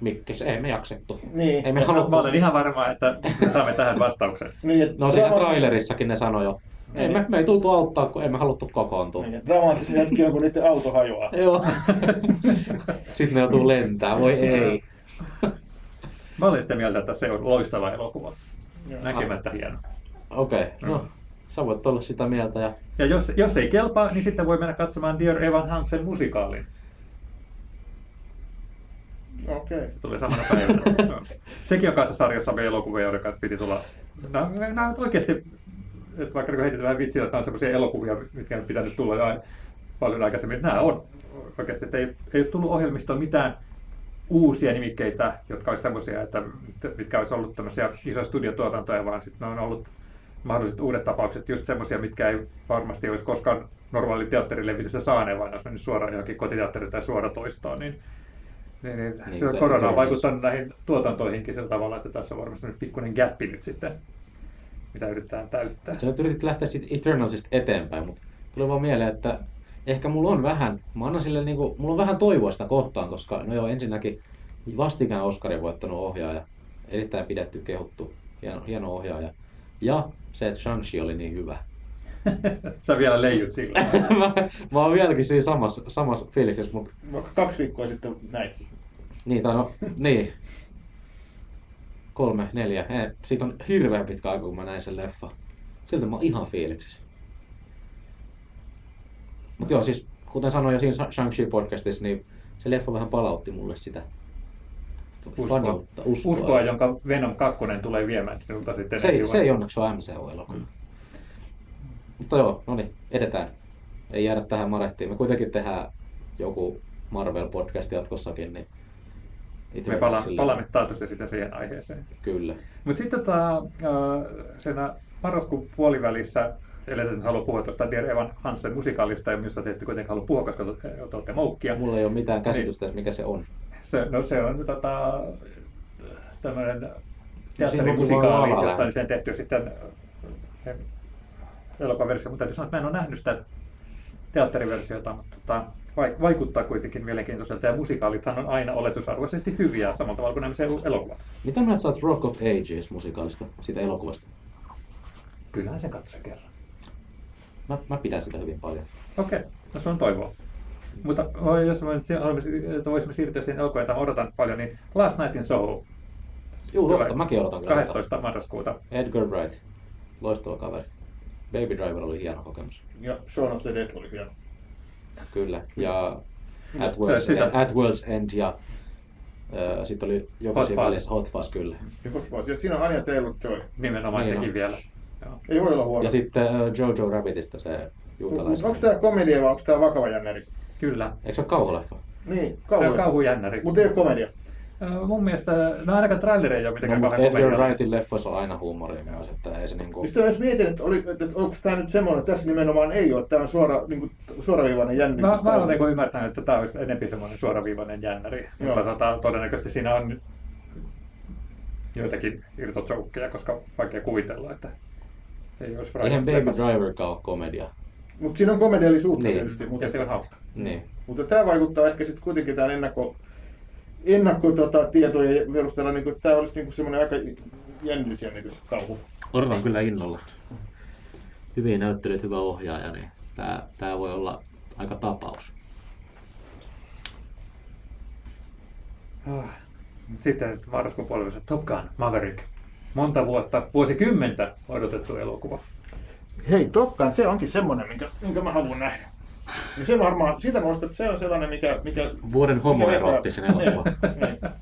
Mikkis, ei me jaksettu. Niin. Ei me haluttu. mä olen ihan varma, että me saamme tähän vastauksen. Niin, No siinä trailerissakin ne sanoi jo. Ei me, me ei tultu auttaa, kun emme haluttu kokoontua. Niin, että dramaattisen hetki on, kun niiden auto hajoaa. Joo. Sitten ne joutuu lentää, voi ei. Mä olen sitä mieltä, että se on loistava elokuva. Joo. Näkemättä hieno. Okei, okay, no. Sä voit olla sitä mieltä ja Ja jos, jos ei kelpaa, niin sitten voi mennä katsomaan Dear Evan Hansen musikaalin. Okei. Okay. Se tulee samana päivänä. No. Sekin on kanssa sarjassa meidän elokuvia, kanssa piti tulla. Nämä, nämä oikeasti, että vaikka niin heitetään vähän vitsiä, että on sellaisia elokuvia, mitkä on pitänyt tulla jo paljon aikaisemmin. Nämä on oikeasti, että ei, ei ole tullut ohjelmistoon mitään uusia nimikkeitä, jotka olisi sellaisia, että mitkä olisi ollut tämmöisiä isoja studiotuotantoja, vaan sitten ne on ollut mahdolliset uudet tapaukset, just semmoisia, mitkä ei varmasti olisi koskaan normaali teatterilevityssä saaneen, vaan olisi mennyt suoraan johonkin kotiteatteriin tai suoratoistoon, niin niin, niin, Niin, korona on vaikuttanut näihin tuotantoihinkin sillä tavalla, että tässä on varmasti nyt pikkuinen gappi nyt sitten, mitä yritetään täyttää. sä nyt yritit lähteä siitä Eternalsista eteenpäin, mutta tuli vaan mieleen, että ehkä mulla on vähän, mä annan sille niinku, mulla on vähän toivoa sitä kohtaan, koska no joo, ensinnäkin vastikään Oscarin voittanut ohjaaja, erittäin pidetty, kehuttu, hieno, hieno ohjaaja. Ja se, että Shang-Chi oli niin hyvä. Sä vielä leijut sillä. mä, mä oon vieläkin siinä samassa, samassa fiiliksessä, mutta kaksi viikkoa sitten näin. niin, tai no, niin. Kolme, neljä. Ei, siitä on hirveän pitkä aika, kun mä näin sen leffa. Siltä mä oon ihan fiiliksissä. Mutta joo, siis kuten sanoin jo siinä Shang-Chi podcastissa, niin se leffa vähän palautti mulle sitä Uskoa, faniutta, uskoa. uskoa jonka Venom 2 tulee viemään sinulta sitten se, ei, se ei onneksi ole MCU-elokuva. Mutta joo, no niin, edetään. Ei jäädä tähän marettiin. Me kuitenkin tehdään joku Marvel-podcast jatkossakin, niin Me Eternalsille- palaamme, taatusti sitten siihen aiheeseen. Kyllä. Mutta sitten tota, siinä marraskuun puolivälissä, ellei halua puhua tuosta Dear Evan Hansen musikaalista, ja minusta te ette kuitenkaan halua puhua, koska te, te olette moukkia. Mulla ei ole mitään käsitystä, mikä se on. Se, no se on tota, tämmöinen No, on teatterimusikaali, kyllä josta La nyt on tehty sitten elokuvaversio, mutta täytyy sanoa, että mä en ole nähnyt sitä teatteriversiota, mutta tota, vaikuttaa kuitenkin mielenkiintoiselta, ja musikaalithan on aina oletusarvoisesti hyviä, samalla tavalla kuin nämä elokuvat. Mitä mieltä sä oot Rock of Ages musikaalista, siitä elokuvasta? Kyllähän se katsoi kerran. Mä, mä pidän sitä hyvin paljon. Okei, no se on toivoa. Mutta oi, jos me nyt voisimme siirtyä siihen elokuvaan, jota odotan paljon, niin Last Night in Soho, Juu, Kyllä. totta, mäkin odotan kyllä. tätä. 12. marraskuuta. Edgar Wright, loistava kaveri. Baby Driver oli hieno kokemus. Ja Shaun of the Dead oli hieno. Kyllä. Ja At World's, sitä- End, At World's End ja äh, sitten oli joku Hot siinä Fuzz. välissä Hot Fuzz kyllä. Ja Hot Fuzz. Ja siinä on Anya Taylor-Joy. Nimenomaan Niin sekin on. vielä. Joo. Ei voi olla huono. Ja sitten äh, Jojo Rabbitista se juutalais. Onko tämä komedia vai onko tämä vakava jännäri? Kyllä. Eikö se ole kauhuleffa? Niin, Se on kauhu. kauhujännäri. Mutta ei ole komedia. Mun mielestä, no ainakaan traileri ei ole mitenkään No, kauhean Edgar. Wrightin leffoissa on aina huumoria myös, että ei se niinku... Mistä mä myös mietin, että, oli, että onko tämä nyt semmoinen, että tässä nimenomaan ei ole, tämä on suora, niin kuin, suoraviivainen jännitys. Mä, mä olen niin ymmärtänyt, että tämä olisi enemmän semmoinen suoraviivainen jännäri, Joo. mutta tota, todennäköisesti siinä on joitakin irtojoukkeja, koska vaikea kuvitella, että ei olisi Eihän Baby. Driverkaan ole komedia. Mutta siinä on komediallisuutta Niin. tietysti. Mutta, Ja se on hauska. Niin. mutta tämä vaikuttaa ehkä sitten kuitenkin tämän ennakko, ennakko tota, tietojen perusteella, niin kuin, tämä olisi niin semmoinen aika jännitys, jännitys, kauhu. Odotan kyllä innolla. Hyviä näyttelyt, hyvä ohjaaja, niin tää, tää voi olla aika tapaus. Ah. Sitten marraskuun puolella Top Gun Maverick. Monta vuotta, vuosikymmentä odotettu elokuva. Hei, Top Gun, se onkin semmoinen, minkä, minkä mä haluan nähdä. Niin se varmaan, siitä mä uskon, että se on sellainen, mikä... mikä Vuoden homoeroottisen vetää- elokuva. Niin, niin.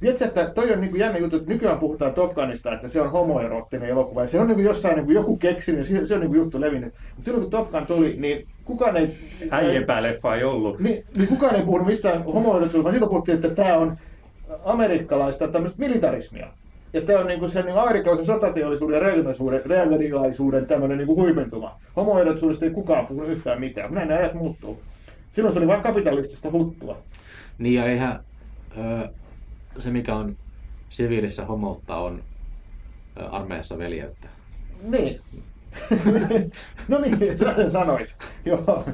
Tiedätkö, että toi on niin kuin jännä juttu, että nykyään puhutaan Top Gunista, että se on homoeroottinen elokuva. Ja se on niin kuin jossain niin kuin joku keksinyt, se, se on niin kuin juttu levinnyt. Mutta silloin kun Top Gun tuli, niin kukaan ei... Äijempää leffa ei ollut. Niin, niin kukaan ei puhunut mistään homoeroottisuudesta, vaan silloin puhuttiin, että tämä on amerikkalaista tämmöistä militarismia. Ja tämä on niinku sen niinku amerikkalaisen sotateollisuuden ja reaganilaisuuden, reaganilaisuuden tämmöinen niinku huipentuma. Homoeroottisuudesta ei kukaan puhunut yhtään mitään. Näin ajat muuttuu. Silloin se oli vain kapitalistista huttua. Niin ja eihän ö, se mikä on siviilissä homoutta on ö, armeijassa veljeyttä. Niin. no niin, sä sanoit. Joo.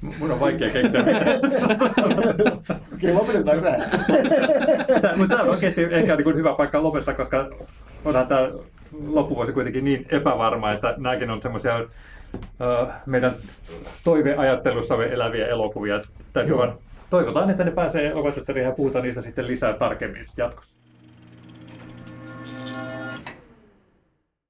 Mun on vaikea keksiä. Okei, lopetetaanko tähän? Mutta tämä on oikeasti ehkä niin hyvä paikka lopettaa, koska onhan tämä loppuvuosi kuitenkin niin epävarma, että nämäkin on semmoisia meidän toiveajattelussamme eläviä elokuvia. Täytyy Joo. vaan toivotaan, että ne pääsee elokuvateatteriin ja puhutaan niistä sitten lisää tarkemmin jatkossa.